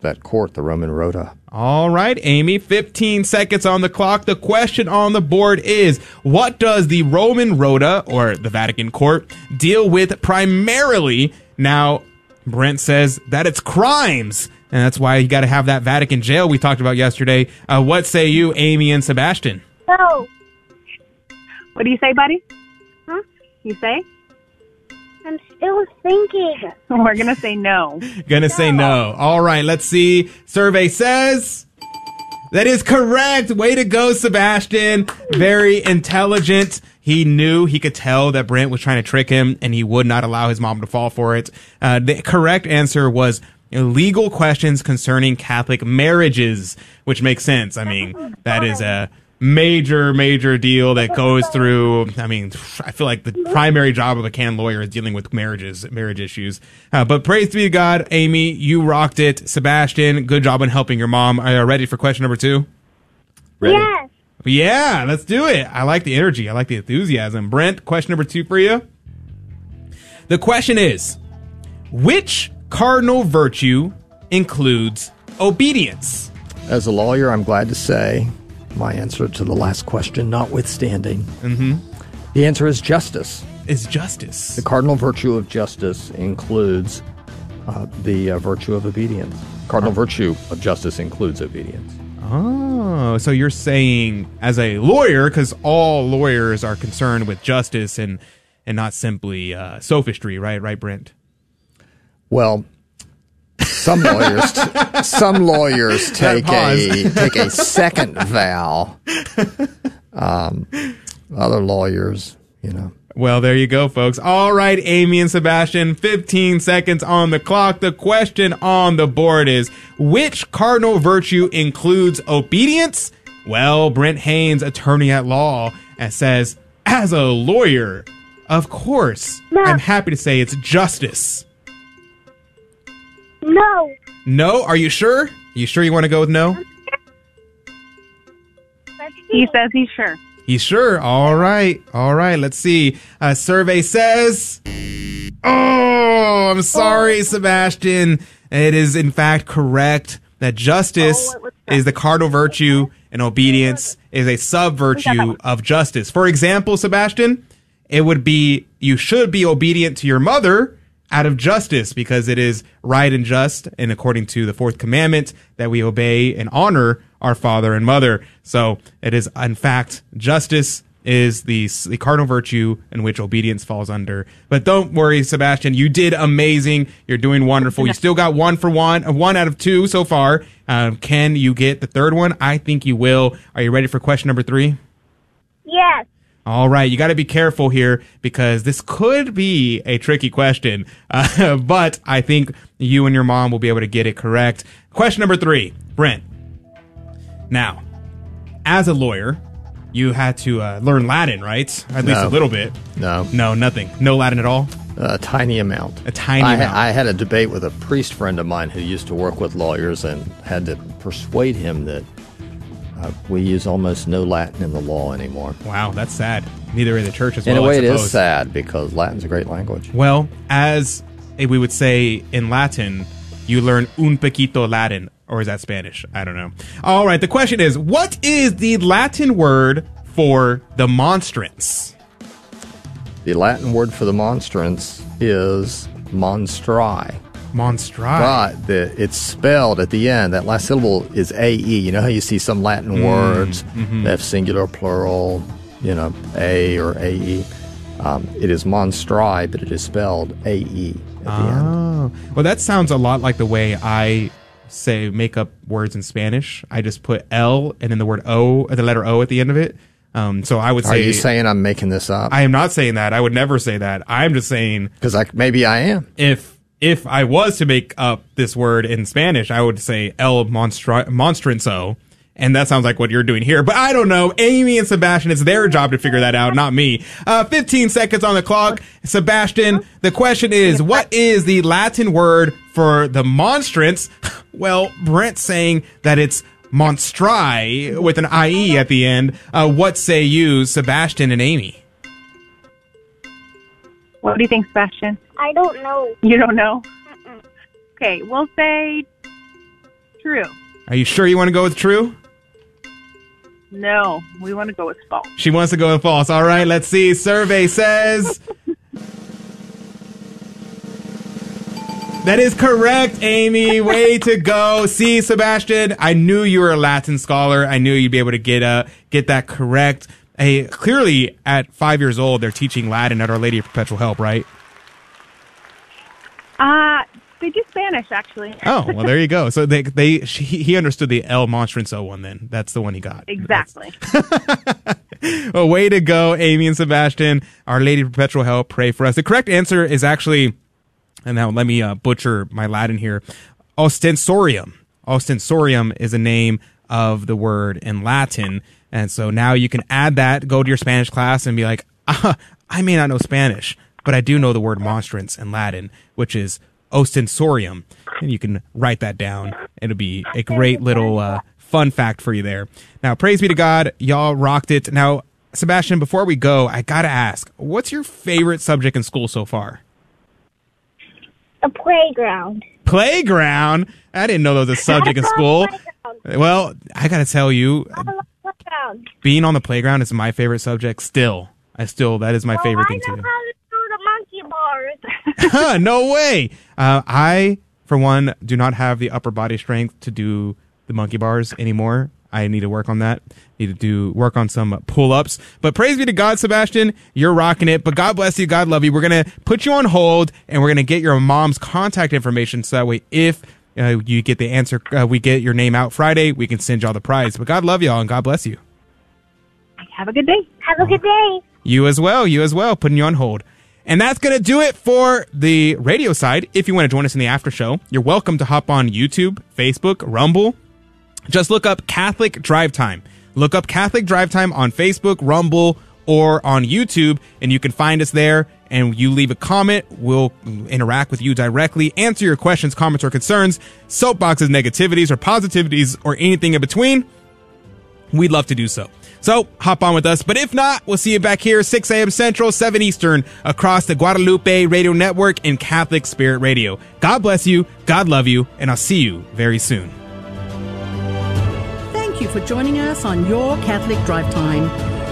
Speaker 5: that court, the Roman Rota.
Speaker 4: All right, Amy, 15 seconds on the clock. The question on the board is What does the Roman Rota, or the Vatican Court, deal with primarily? Now, Brent says that it's crimes, and that's why you got to have that Vatican jail we talked about yesterday. Uh, what say you, Amy and Sebastian?
Speaker 19: No. What do you say, buddy? Huh? You say?
Speaker 20: I'm still thinking.
Speaker 19: We're going to say no.
Speaker 4: Gonna say no. All right, let's see. Survey says that is correct. Way to go, Sebastian. Very intelligent. He knew he could tell that Brent was trying to trick him and he would not allow his mom to fall for it. Uh, the correct answer was legal questions concerning Catholic marriages, which makes sense. I mean, that is a major, major deal that goes through. I mean, I feel like the primary job of a canon lawyer is dealing with marriages, marriage issues. Uh, but praise be to God, Amy, you rocked it. Sebastian, good job on helping your mom. Are you ready for question number two?
Speaker 20: Yes.
Speaker 4: Yeah, let's do it. I like the energy. I like the enthusiasm. Brent, question number two for you. The question is Which cardinal virtue includes obedience?
Speaker 5: As a lawyer, I'm glad to say my answer to the last question notwithstanding.
Speaker 4: Mm-hmm.
Speaker 5: The answer is justice.
Speaker 4: Is justice.
Speaker 5: The cardinal virtue of justice includes uh, the uh, virtue of obedience. Cardinal virtue of justice includes obedience.
Speaker 4: Oh, so you're saying as a lawyer, because all lawyers are concerned with justice and and not simply uh, sophistry, right? Right, Brent.
Speaker 5: Well, some lawyers, t- some lawyers take a take a second vow. Um, other lawyers, you know.
Speaker 4: Well, there you go, folks. All right, Amy and Sebastian, 15 seconds on the clock. The question on the board is which cardinal virtue includes obedience? Well, Brent Haynes, attorney at law, uh, says, as a lawyer, of course, I'm happy to say it's justice.
Speaker 20: No.
Speaker 4: No? Are you sure? You sure you want to go with no?
Speaker 19: He says he's sure.
Speaker 4: He's sure. All right. All right. Let's see. A survey says. Oh, I'm sorry, oh. Sebastian. It is in fact correct that justice oh, is the cardinal virtue and obedience is a sub virtue of justice. For example, Sebastian, it would be you should be obedient to your mother out of justice because it is right and just and according to the fourth commandment that we obey and honor our father and mother. So it is in fact justice is the the cardinal virtue in which obedience falls under. But don't worry, Sebastian, you did amazing. You're doing wonderful. You still got one for one, uh, one out of two so far. Um, can you get the third one? I think you will. Are you ready for question number three?
Speaker 20: Yes.
Speaker 4: All right, you got to be careful here because this could be a tricky question, uh, but I think you and your mom will be able to get it correct. Question number three, Brent. Now, as a lawyer, you had to uh, learn Latin, right? At least
Speaker 5: No.
Speaker 4: a little bit.
Speaker 5: No.
Speaker 4: No, nothing. No Latin at all?
Speaker 5: A tiny amount.
Speaker 4: A tiny
Speaker 5: I,
Speaker 4: amount.
Speaker 5: I had a debate with a priest friend of mine who used to work with lawyers and had to persuade him that uh, we use almost no Latin in the law anymore.
Speaker 4: Wow, that's sad. Neither in the church as
Speaker 5: In
Speaker 4: well.
Speaker 5: a way, it is sad because Latin's a great language.
Speaker 4: Well, as we would say in Latin, you learn un poquito Latin, or is that Spanish? I don't know. All right, the question is what is the Latin word for the monstrance?
Speaker 5: The Latin word for the monstrance is monstri. But the, it's spelled at the end. That last syllable is AE. You know how you see some Latin
Speaker 4: Mm,
Speaker 5: words
Speaker 4: mhm.
Speaker 5: that have singular, plural, you know, A or AE. Um, it is monstri, but it is spelled AE at the end.
Speaker 4: Oh, well, that sounds a lot like the way I say make up words in Spanish. I just put L and then the word O, the letter O at the end of it. Um, so I would say.
Speaker 5: Are you saying I'm making this up?
Speaker 4: I am not saying that. I would never say that. I'm just saying
Speaker 5: because I maybe I am.
Speaker 4: If if I was to make up this word in Spanish, I would say el monstra- monstranzo. And that sounds like what you're doing here. But I don't know. Amy and Sebastian, it's their job to figure that out, not me. Uh, 15 seconds on the clock. Sebastian, the question is, what is the Latin word for the monstrance? Well, Brent's saying that it's monstri with an IE at the end. Uh, what say you, Sebastian and Amy?
Speaker 19: What do you think, Sebastian?
Speaker 20: I don't know.
Speaker 19: You don't know? Okay, we'll say true.
Speaker 4: Are you sure you want to go with true?
Speaker 19: No, we want to go with false.
Speaker 4: She wants to go with false. All right, let's see. Survey says. That is correct, Amy. Way to go. See, Sebastian, I knew you were a Latin scholar. I knew you'd be able to get uh, get that correct. Hey, clearly, at five years old, they're teaching Latin at Our Lady of Perpetual Help, right?
Speaker 19: Uh, they do Spanish, actually.
Speaker 4: Oh, well, there you go. So they they she, he understood the El Monstranzo one. Then that's the one he got.
Speaker 19: Exactly.
Speaker 4: Well, way to go, Amy and Sebastian. Our Lady of Perpetual Help, pray for us. The correct answer is actually, and now let me uh, butcher my Latin here, ostensorium. Ostensorium is a name of the word in Latin. And so now you can add that, go to your Spanish class and be like, ah, I may not know Spanish, but I do know the word monstrance in Latin, which is ostensorium. And you can write that down. It'll be a great little uh, fun fact for you there. Now, praise be to God. Y'all rocked it. Now, Sebastian, before we go, I got to ask, what's your favorite subject in school so far?
Speaker 20: A playground.
Speaker 4: Playground? I didn't know there was a subject in school. Well, I got to tell you,
Speaker 20: Playground.
Speaker 4: being on the playground is my favorite subject still. I still, that is my favorite thing
Speaker 20: I
Speaker 4: to
Speaker 20: know
Speaker 4: do.
Speaker 20: how to do the monkey bars.
Speaker 4: No way. Uh, I, for one, do not have the upper body strength to do the monkey bars anymore. I need to work on that. Need to do work on some pull ups. But praise be to God, Sebastian, you're rocking it. But God bless you. God love you. We're gonna put you on hold, and we're gonna get your mom's contact information so that way, if uh, you get the answer, uh, we get your name out Friday, we can send y'all the prize. But God love y'all, and God bless you.
Speaker 19: Have a good day.
Speaker 20: Have a good day.
Speaker 4: You as well. You as well. Putting you on hold. And that's going to do it for the radio side. If you want to join us in the after show, you're welcome to hop on YouTube, Facebook, Rumble. Just look up Catholic Drive Time. Look up Catholic Drive Time on Facebook, Rumble, or on YouTube, and you can find us there. And you leave a comment, we'll interact with you directly, answer your questions, comments, or concerns, soapboxes, negativities, or positivities, or anything in between. We'd love to do so. So hop on with us. But if not, we'll see you back here, 6 a.m. Central, 7 Eastern, across the Guadalupe Radio Network and Catholic Spirit Radio. God bless you, God love you, and I'll see you very soon.
Speaker 2: Thank you for joining us on Your Catholic Drive Time,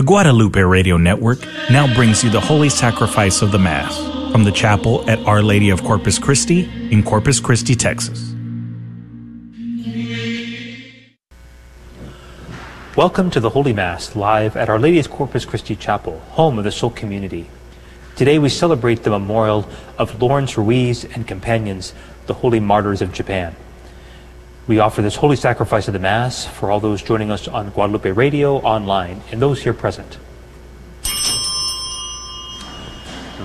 Speaker 4: the
Speaker 21: Guadalupe Radio Network now brings you the Holy Sacrifice of the Mass from the chapel at Our Lady of Corpus Christi in Corpus Christi, Texas.
Speaker 22: Welcome to the Holy Mass live at Our Lady's Corpus Christi Chapel, home of the SOLT Community. Today we celebrate the memorial of Lawrence Ruiz and companions, the Holy Martyrs of Japan. We offer this holy sacrifice of the Mass for all those joining us on Guadalupe Radio, online, and those here present.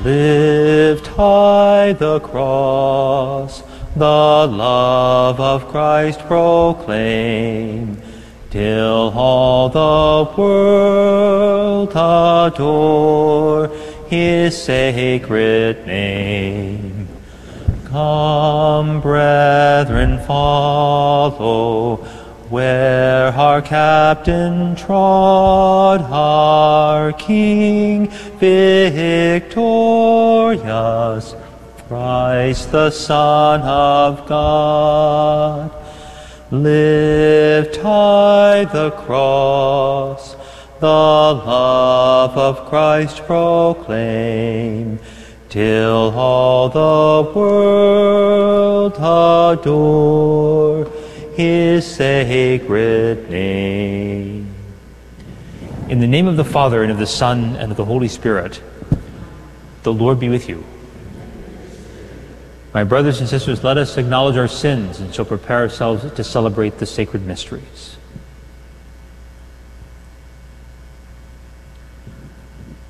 Speaker 22: Lift high the cross, the love of Christ proclaim, till all the world adore his sacred name. Come, brethren, follow where our captain trod, our King victorious, Christ the Son of God. Lift high the cross, the love of Christ proclaim, till all the world adore his sacred name. In the name of the Father, and of the Son, and of the Holy Spirit, the Lord be with you. My brothers and sisters, let us acknowledge our sins and so prepare ourselves to celebrate the sacred mysteries.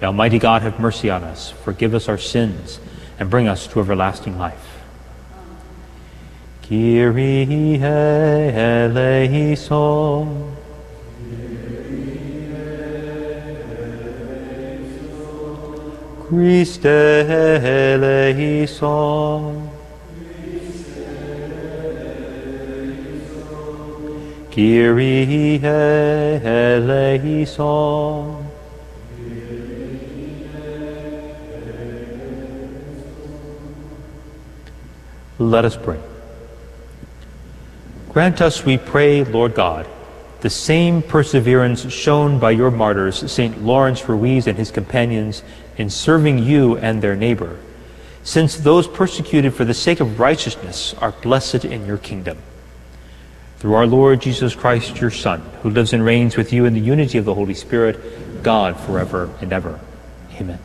Speaker 22: May Almighty God have mercy on us, forgive us our sins, and bring us to everlasting life. Kyrie eleison. Christe eleison. Kyrie eleison. Let us pray. Grant us, we pray, Lord God, the same perseverance shown by your martyrs, St. Lawrence Ruiz and his companions, in serving you and their neighbor, since those persecuted for the sake of righteousness are blessed in your kingdom. Through our Lord Jesus Christ, your Son, who lives and reigns with you in the unity of the Holy Spirit, God forever and ever. Amen.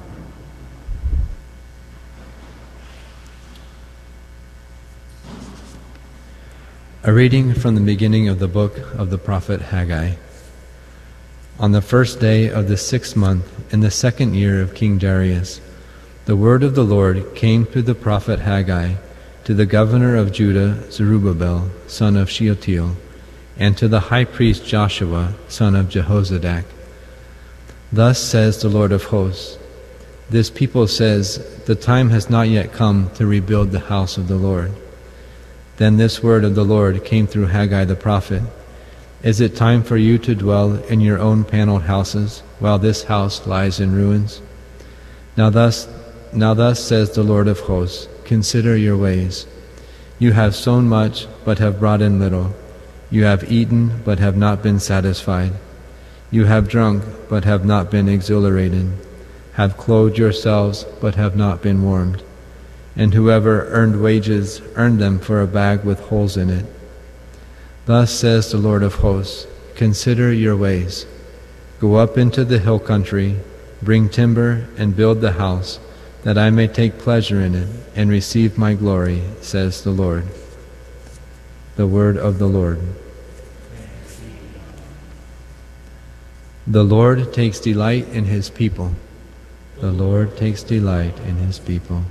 Speaker 23: A reading from the beginning of the book of the prophet Haggai. On the first day of the sixth month, in the second year of King Darius, the word of the Lord came through the prophet Haggai to the governor of Judah, Zerubbabel, son of Shealtiel, and to the high priest Joshua, son of Jehozadak. Thus says the Lord of hosts This people says, The time has not yet come to rebuild the house of the Lord. Then this word of the Lord came through Haggai the prophet Is it time for you to dwell in your own paneled houses, while this house lies in ruins? Now thus, now thus says the Lord of hosts Consider your ways. You have sown much, but have brought in little. You have eaten, but have not been satisfied. You have drunk, but have not been exhilarated. Have clothed yourselves, but have not been warmed and whoever earned wages earned them for a bag with holes in it. Thus says the Lord of hosts Consider your ways. Go up into the hill country, bring timber, and build the house, that I may take pleasure in it and receive my glory, says the Lord. The word of the Lord. The Lord takes delight in his people. The Lord takes delight in his people.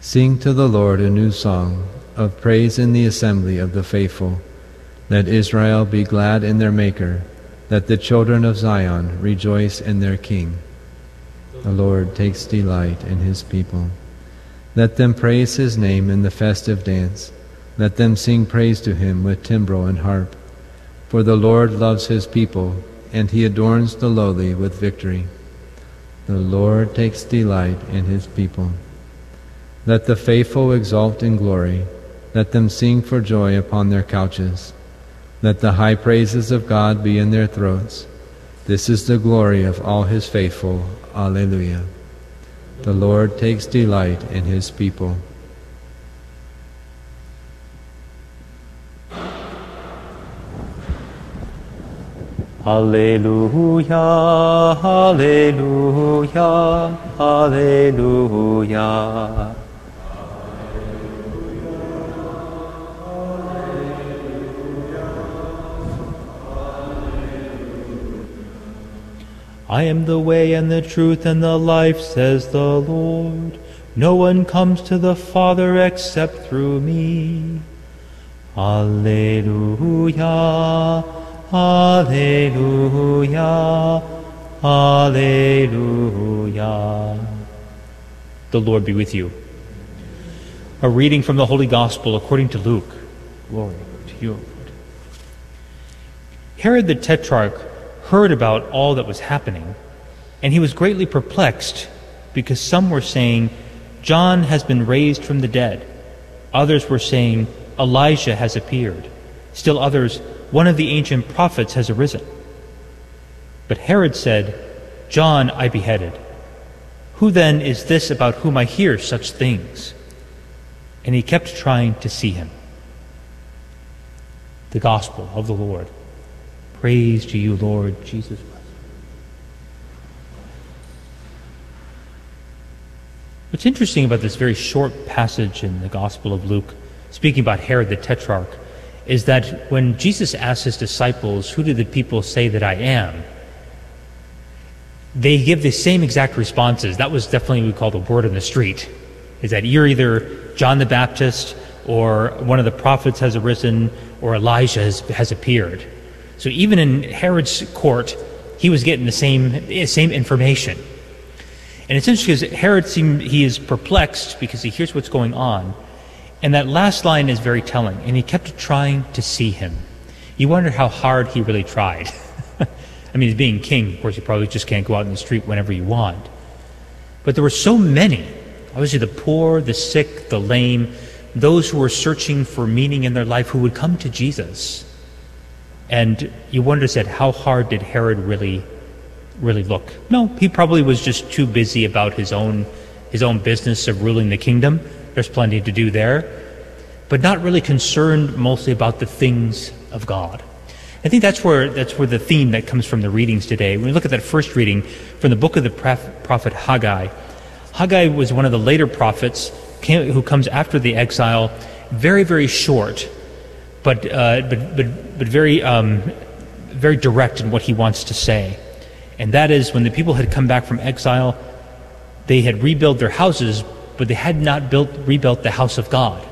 Speaker 23: Sing to the Lord a new song of praise in the assembly of the faithful. Let Israel be glad in their Maker. Let the children of Zion rejoice in their King. The Lord takes delight in his people. Let them praise his name in the festive dance. Let them sing praise to him with timbrel and harp. For the Lord loves his people, and he adorns the lowly with victory. The Lord takes delight in his people. Let the faithful exult in glory. Let them sing for joy upon their couches. Let the high praises of God be in their throats. This is the glory of all his faithful. Alleluia. The Lord takes delight in his people.
Speaker 22: Alleluia, Alleluia, hallelujah. I am the way and the truth and the life, says the Lord. No one comes to the Father except through me. Alleluia, Alleluia, Alleluia. The Lord be with you. A reading from the Holy Gospel according to Luke. Glory to you. Herod the Tetrarch heard about all that was happening, and he was greatly perplexed because some were saying, John has been raised from the dead. Others were saying, Elijah has appeared. Still others, one of the ancient prophets has arisen. But Herod said, John I beheaded. Who then is this about whom I hear such things? And he kept trying to see him. The Gospel of the Lord. Praise to you, Lord Jesus Christ. What's interesting about this very short passage in the Gospel of Luke, speaking about Herod the Tetrarch, is that when Jesus asked his disciples, Who do the people say that I am? they give the same exact responses. That was definitely what we call the word on the street. Is that you're either John the Baptist or one of the prophets has arisen or Elijah has, has appeared. So even in Herod's court, he was getting the same, eh, same information. And it's interesting because Herod seemed, he is perplexed because he hears what's going on. And that last line is very telling. And he kept trying to see him. You wonder how hard he really tried. I mean, being king, of course, you probably just can't go out in the street whenever you want. But there were so many obviously, the poor, the sick, the lame, those who were searching for meaning in their life who would come to Jesus. And you wonder, said, how hard did Herod really, really look? No, he probably was just too busy about his own, his own business of ruling the kingdom. There's plenty to do there, but not really concerned mostly about the things of God. I think that's where that's where the theme that comes from the readings today. When we look at that first reading from the book of the prophet Haggai, Haggai was one of the later prophets who comes after the exile, very very short, but uh, but but but very um, very direct in what he wants to say, and that is when the people had come back from exile, they had rebuilt their houses, but they had not built rebuilt the house of God.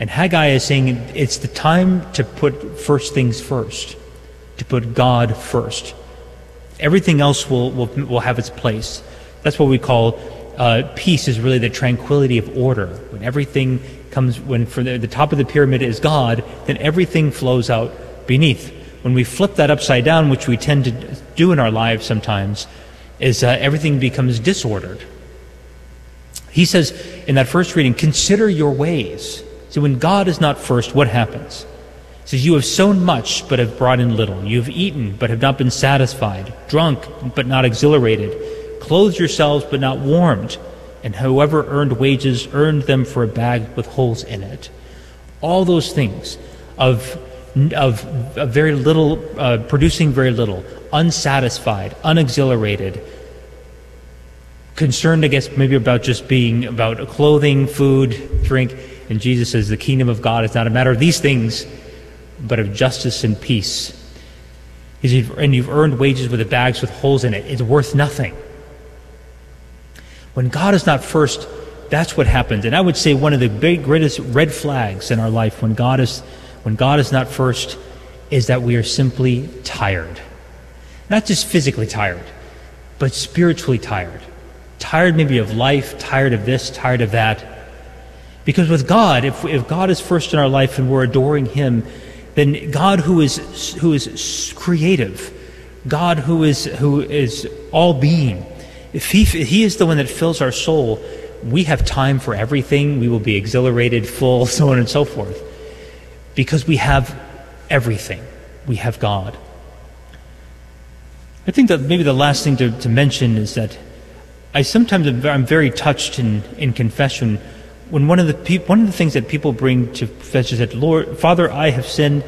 Speaker 22: And Haggai is saying it's the time to put first things first, to put God first. Everything else will, will, will have its place. That's what we call uh, peace, is really the tranquility of order. When everything comes, when from the, the top of the pyramid is God, then everything flows out beneath. When we flip that upside down, which we tend to do in our lives sometimes, is uh, everything becomes disordered. He says in that first reading, consider your ways. So when God is not first, what happens? He says, You have sown much, but have brought in little. You have eaten, but have not been satisfied. Drunk, but not exhilarated. Clothed yourselves, but not warmed. And whoever earned wages earned them for a bag with holes in it. All those things of, of, of very little, uh, producing very little, unsatisfied, unexhilarated, concerned, I guess, maybe about just being about clothing, food, drink and Jesus says, The kingdom of God is not a matter of these things, but of justice and peace. And you've earned wages with the bags with holes in it. It's worth nothing. When God is not first, that's what happens. And I would say one of the big, greatest red flags in our life when God is, when God is not first is that we are simply tired. Not just physically tired, but spiritually tired. Tired maybe of life, tired of this, tired of that. Because with God, if, if God is first in our life and we're adoring Him, then God who is, who is creative, God who is, who is all being, if he, he is the one that fills our soul, we have time for everything. We will be exhilarated, full, so on and so forth. Because we have everything. We have God. I think that maybe the last thing to, to mention is that I sometimes am, I'm very touched in, in confession when one of the pe- one of the things that people bring to confession is that Lord, Father, I have sinned.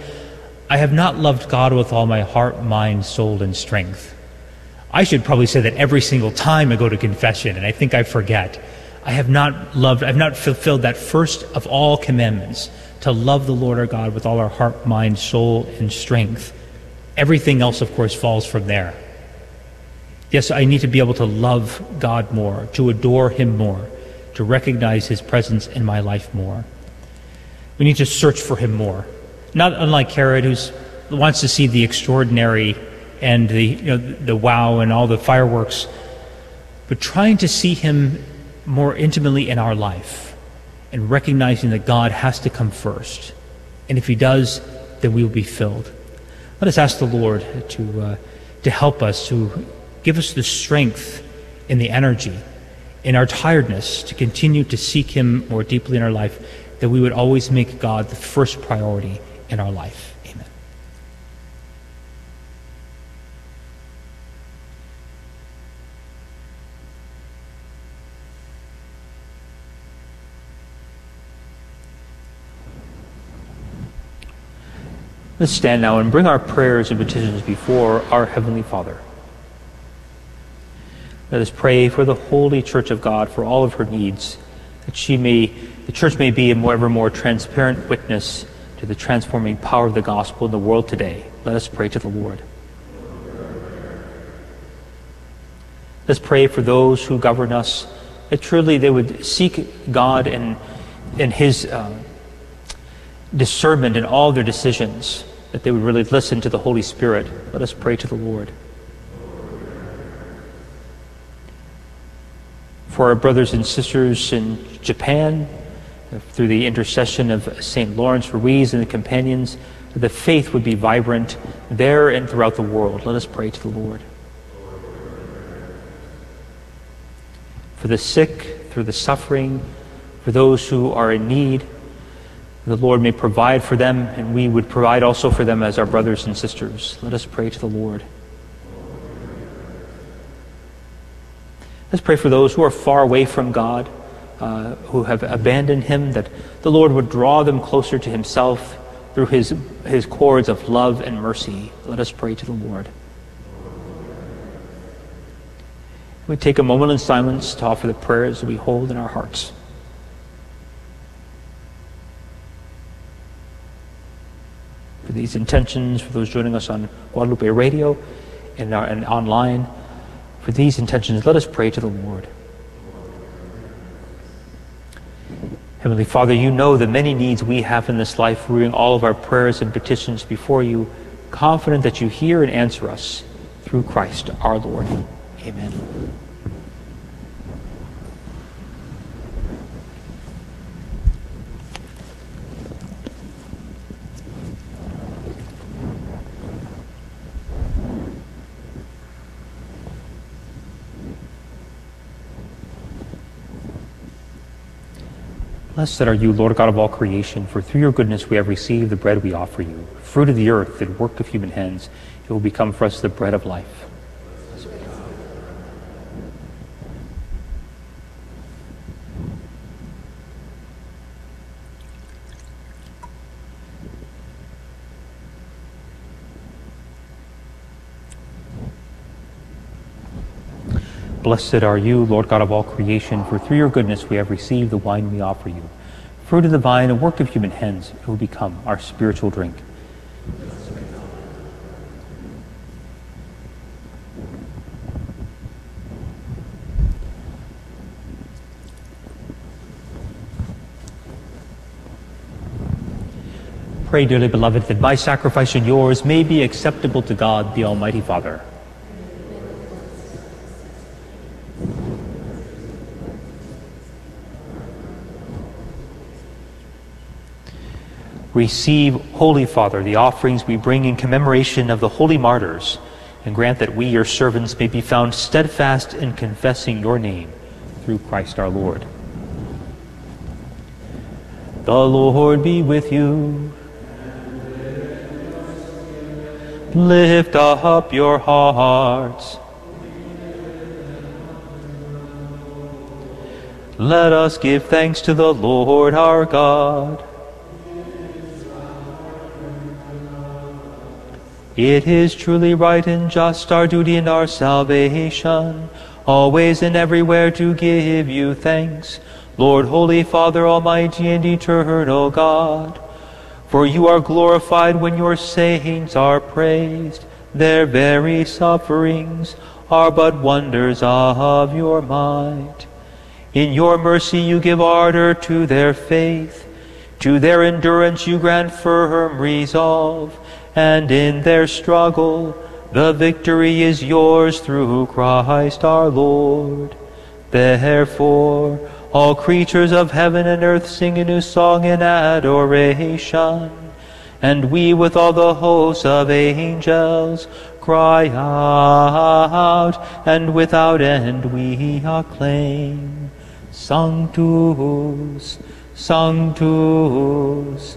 Speaker 22: I have not loved God with all my heart, mind, soul, and strength. I should probably say that every single time I go to confession, and I think I forget. I have not loved, I have not fulfilled that first of all commandments to love the Lord our God with all our heart, mind, soul, and strength. Everything else, of course, falls from there. Yes, I need to be able to love God more, to adore Him more, to recognize His presence in my life more. We need to search for Him more. Not unlike Herod, who wants to see the extraordinary and the, you know, the wow and all the fireworks, but trying to see Him more intimately in our life and recognizing that God has to come first. And if He does, then we will be filled. Let us ask the Lord to, uh, to help us, to give us the strength and the energy in our tiredness to continue to seek Him more deeply in our life, that we would always make God the first priority in our life. Amen. Let's stand now and bring our prayers and petitions before our Heavenly Father. Let us pray for the holy Church of God, for all of her needs, that she may, the Church may be a more, ever more transparent witness to the transforming power of the gospel in the world today. Let us pray to the Lord. Let's pray for those who govern us, that truly they would seek God and, and His uh, discernment in all their decisions, that they would really listen to the Holy Spirit. Let us pray to the Lord. For our brothers and sisters in Japan, through the intercession of St. Lawrence Ruiz and the companions, the faith would be vibrant there and throughout the world. Let us pray to the Lord. For the sick, through the suffering, for those who are in need, the Lord may provide for them, and we would provide also for them as our brothers and sisters. Let us pray to the Lord. Let's pray for those who are far away from God, uh, who have abandoned Him, that the Lord would draw them closer to Himself through His, his cords of love and mercy. Let us pray to the Lord. We take a moment in silence to offer the prayers we hold in our hearts. For these intentions, for those joining us on Guadalupe Radio and, our, and online, for these intentions, let us pray to the Lord. Heavenly Father, you know the many needs we have in this life. Bring all of our prayers and petitions before you, confident that you hear and answer us through Christ our Lord. Amen. Blessed are you, Lord God of all creation, for through your goodness we have received the bread we offer you, fruit of the earth and work of human hands. It will become for us the bread of life. Blessed are you, Lord God of all creation, for through your goodness we have received the wine we offer you. Fruit of the vine, a work of human hands, it will become our spiritual drink. Pray, dearly beloved, that my sacrifice and yours may be acceptable to God, the Almighty Father. Receive, Holy Father, the offerings we bring in commemoration of the holy martyrs, and grant that we, your servants, may be found steadfast in confessing your name through Christ our Lord. The Lord be with you. Lift up your hearts. Let us give thanks to the Lord our God. It is truly right and just, our duty and our salvation, always and everywhere to give you thanks, Lord, Holy Father, Almighty and Eternal God. For you are glorified when your saints are praised. Their very sufferings are but wonders of your might. In your mercy you give ardor to their faith. To their endurance you grant firm resolve. And in their struggle the victory is yours through Christ our Lord. Therefore, all creatures of heaven and earth sing a new song in adoration. And we with all the hosts of angels cry out, and without end we acclaim. Sanctus, Sanctus,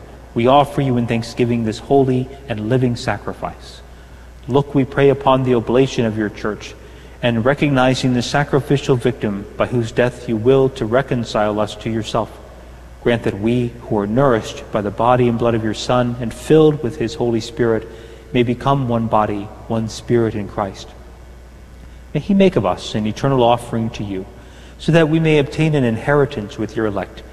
Speaker 22: we offer you in thanksgiving this holy and living sacrifice. Look, we pray upon the oblation of your church, and recognizing the sacrificial victim by whose death you will to reconcile us to yourself. Grant that we, who are nourished by the body and blood of your Son and filled with his Holy Spirit, may become one body, one spirit in Christ. May he make of us an eternal offering to you, so that we may obtain an inheritance with your elect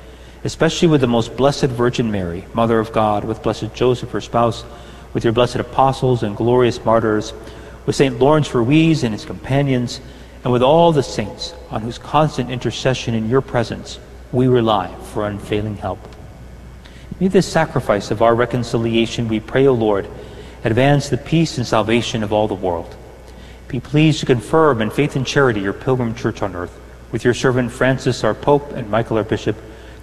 Speaker 22: especially with the most blessed Virgin Mary, Mother of God, with blessed Joseph, her spouse, with your blessed apostles and glorious martyrs, with St. Lawrence Ruiz and his companions, and with all the saints on whose constant intercession in your presence we rely for unfailing help. May this sacrifice of our reconciliation, we pray, O Lord, advance the peace and salvation of all the world. Be pleased to confirm in faith and charity your pilgrim church on earth, with your servant Francis, our Pope, and Michael, our Bishop,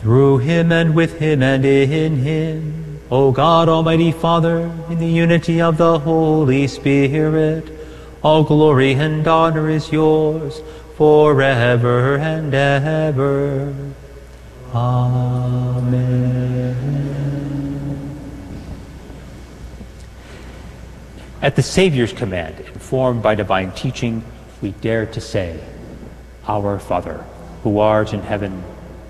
Speaker 22: Through him and with him and in him, O God Almighty Father, in the unity of the Holy Spirit, all glory and honor is yours forever and ever. Amen. At the Savior's command, informed by divine teaching, we dare to say, Our Father, who art in heaven,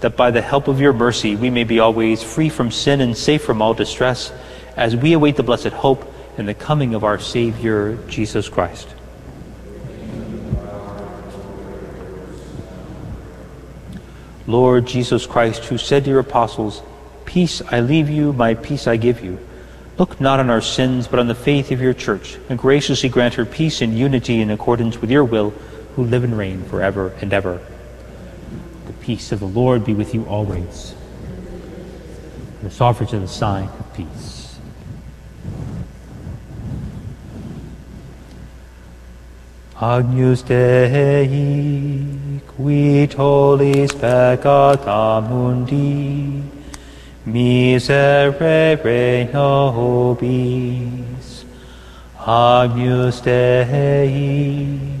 Speaker 22: that by the help of your mercy we may be always free from sin and safe from all distress, as we await the blessed hope and the coming of our Savior, Jesus Christ. Lord Jesus Christ, who said to your apostles, Peace I leave you, my peace I give you. Look not on our sins, but on the faith of your church, and graciously grant her peace and unity in accordance with your will, who live and reign forever and ever. Peace of the Lord be with you always. The offer to the sign of peace. Agnus Dei, qui tollis peccata mundi, miserere nobis. Agnus Dei,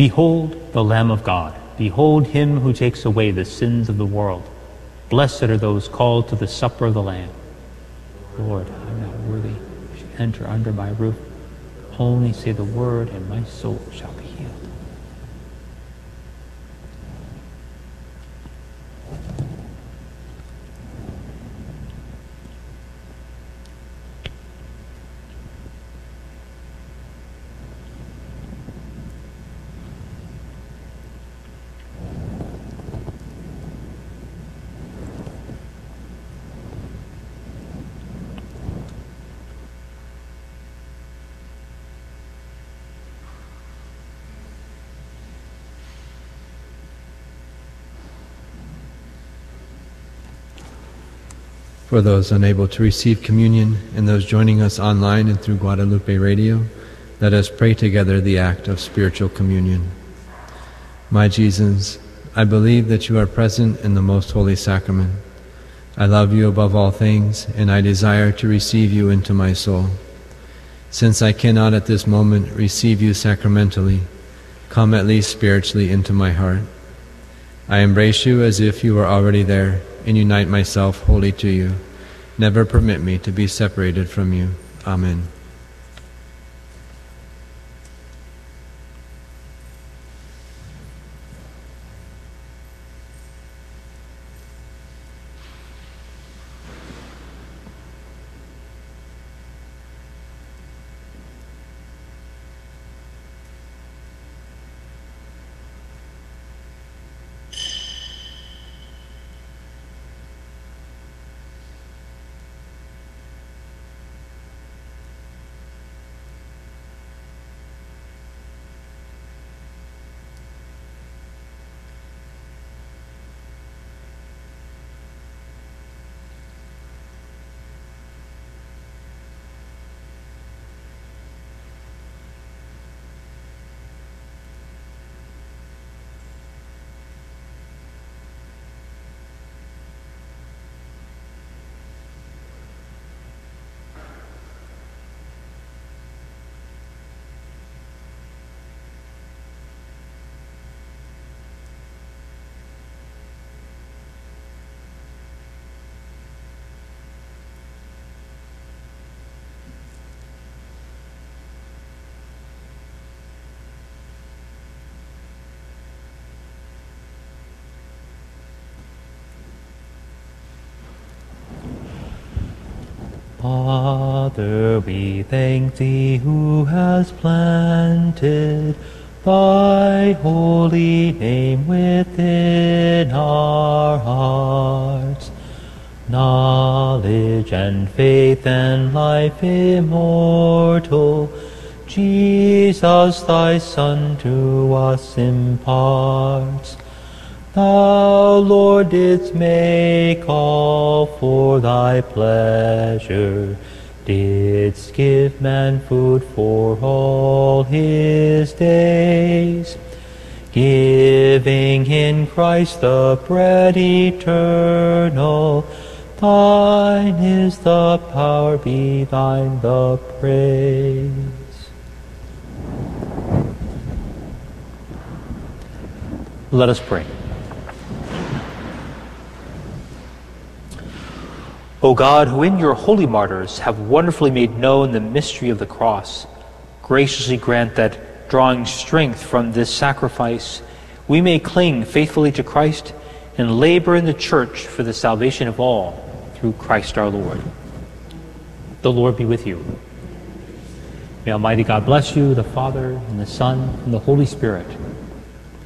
Speaker 22: Behold the Lamb of God. Behold him who takes away the sins of the world. Blessed are those called to the supper of the Lamb. Lord, I'm not worthy to enter under my roof. Only say the word, and my soul shall be healed.
Speaker 23: For those unable to receive communion and those joining us online and through Guadalupe Radio, let us pray together the act of spiritual communion. My Jesus, I believe that you are present in the most holy sacrament. I love you above all things, and I desire to receive you into my soul. Since I cannot at this moment receive you sacramentally, come at least spiritually into my heart. I embrace you as if you were already there and unite myself wholly to you. Never permit me to be separated from you. Amen.
Speaker 22: Immortal, Jesus thy Son to us imparts. Thou, Lord, didst make all for thy pleasure, didst give man food for all his days, giving in Christ the bread eternal. Thine is the power, be thine the praise. Let us pray. O God, who in your holy martyrs have wonderfully made known the mystery of the cross, graciously grant that, drawing strength from this sacrifice, we may cling faithfully to Christ and labor in the church for the salvation of all through Christ our Lord. The Lord be with you. May Almighty God bless you, the Father, and the Son, and the Holy Spirit.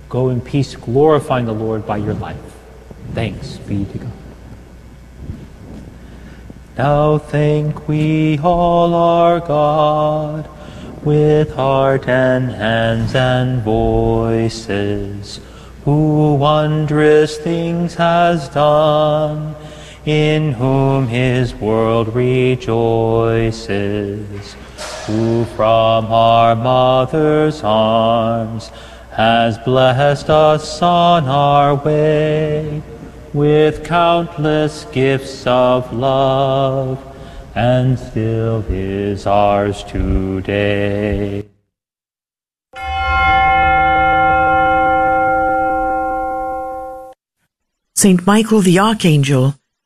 Speaker 22: Go in peace, glorifying the Lord by your life. Thanks be to God. Now thank we all our God with heart and hands and voices, who wondrous things has done, in whom his world rejoices, who from our mother's arms has blessed us on our way with countless gifts of love, and still is ours today.
Speaker 24: Saint Michael the Archangel,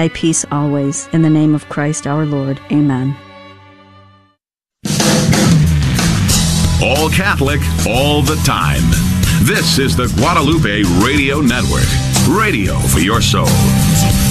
Speaker 25: thy peace always. In the name of Christ our Lord. Amen.
Speaker 26: All Catholic, all the time. This is the Guadalupe Radio Network. Radio for your soul.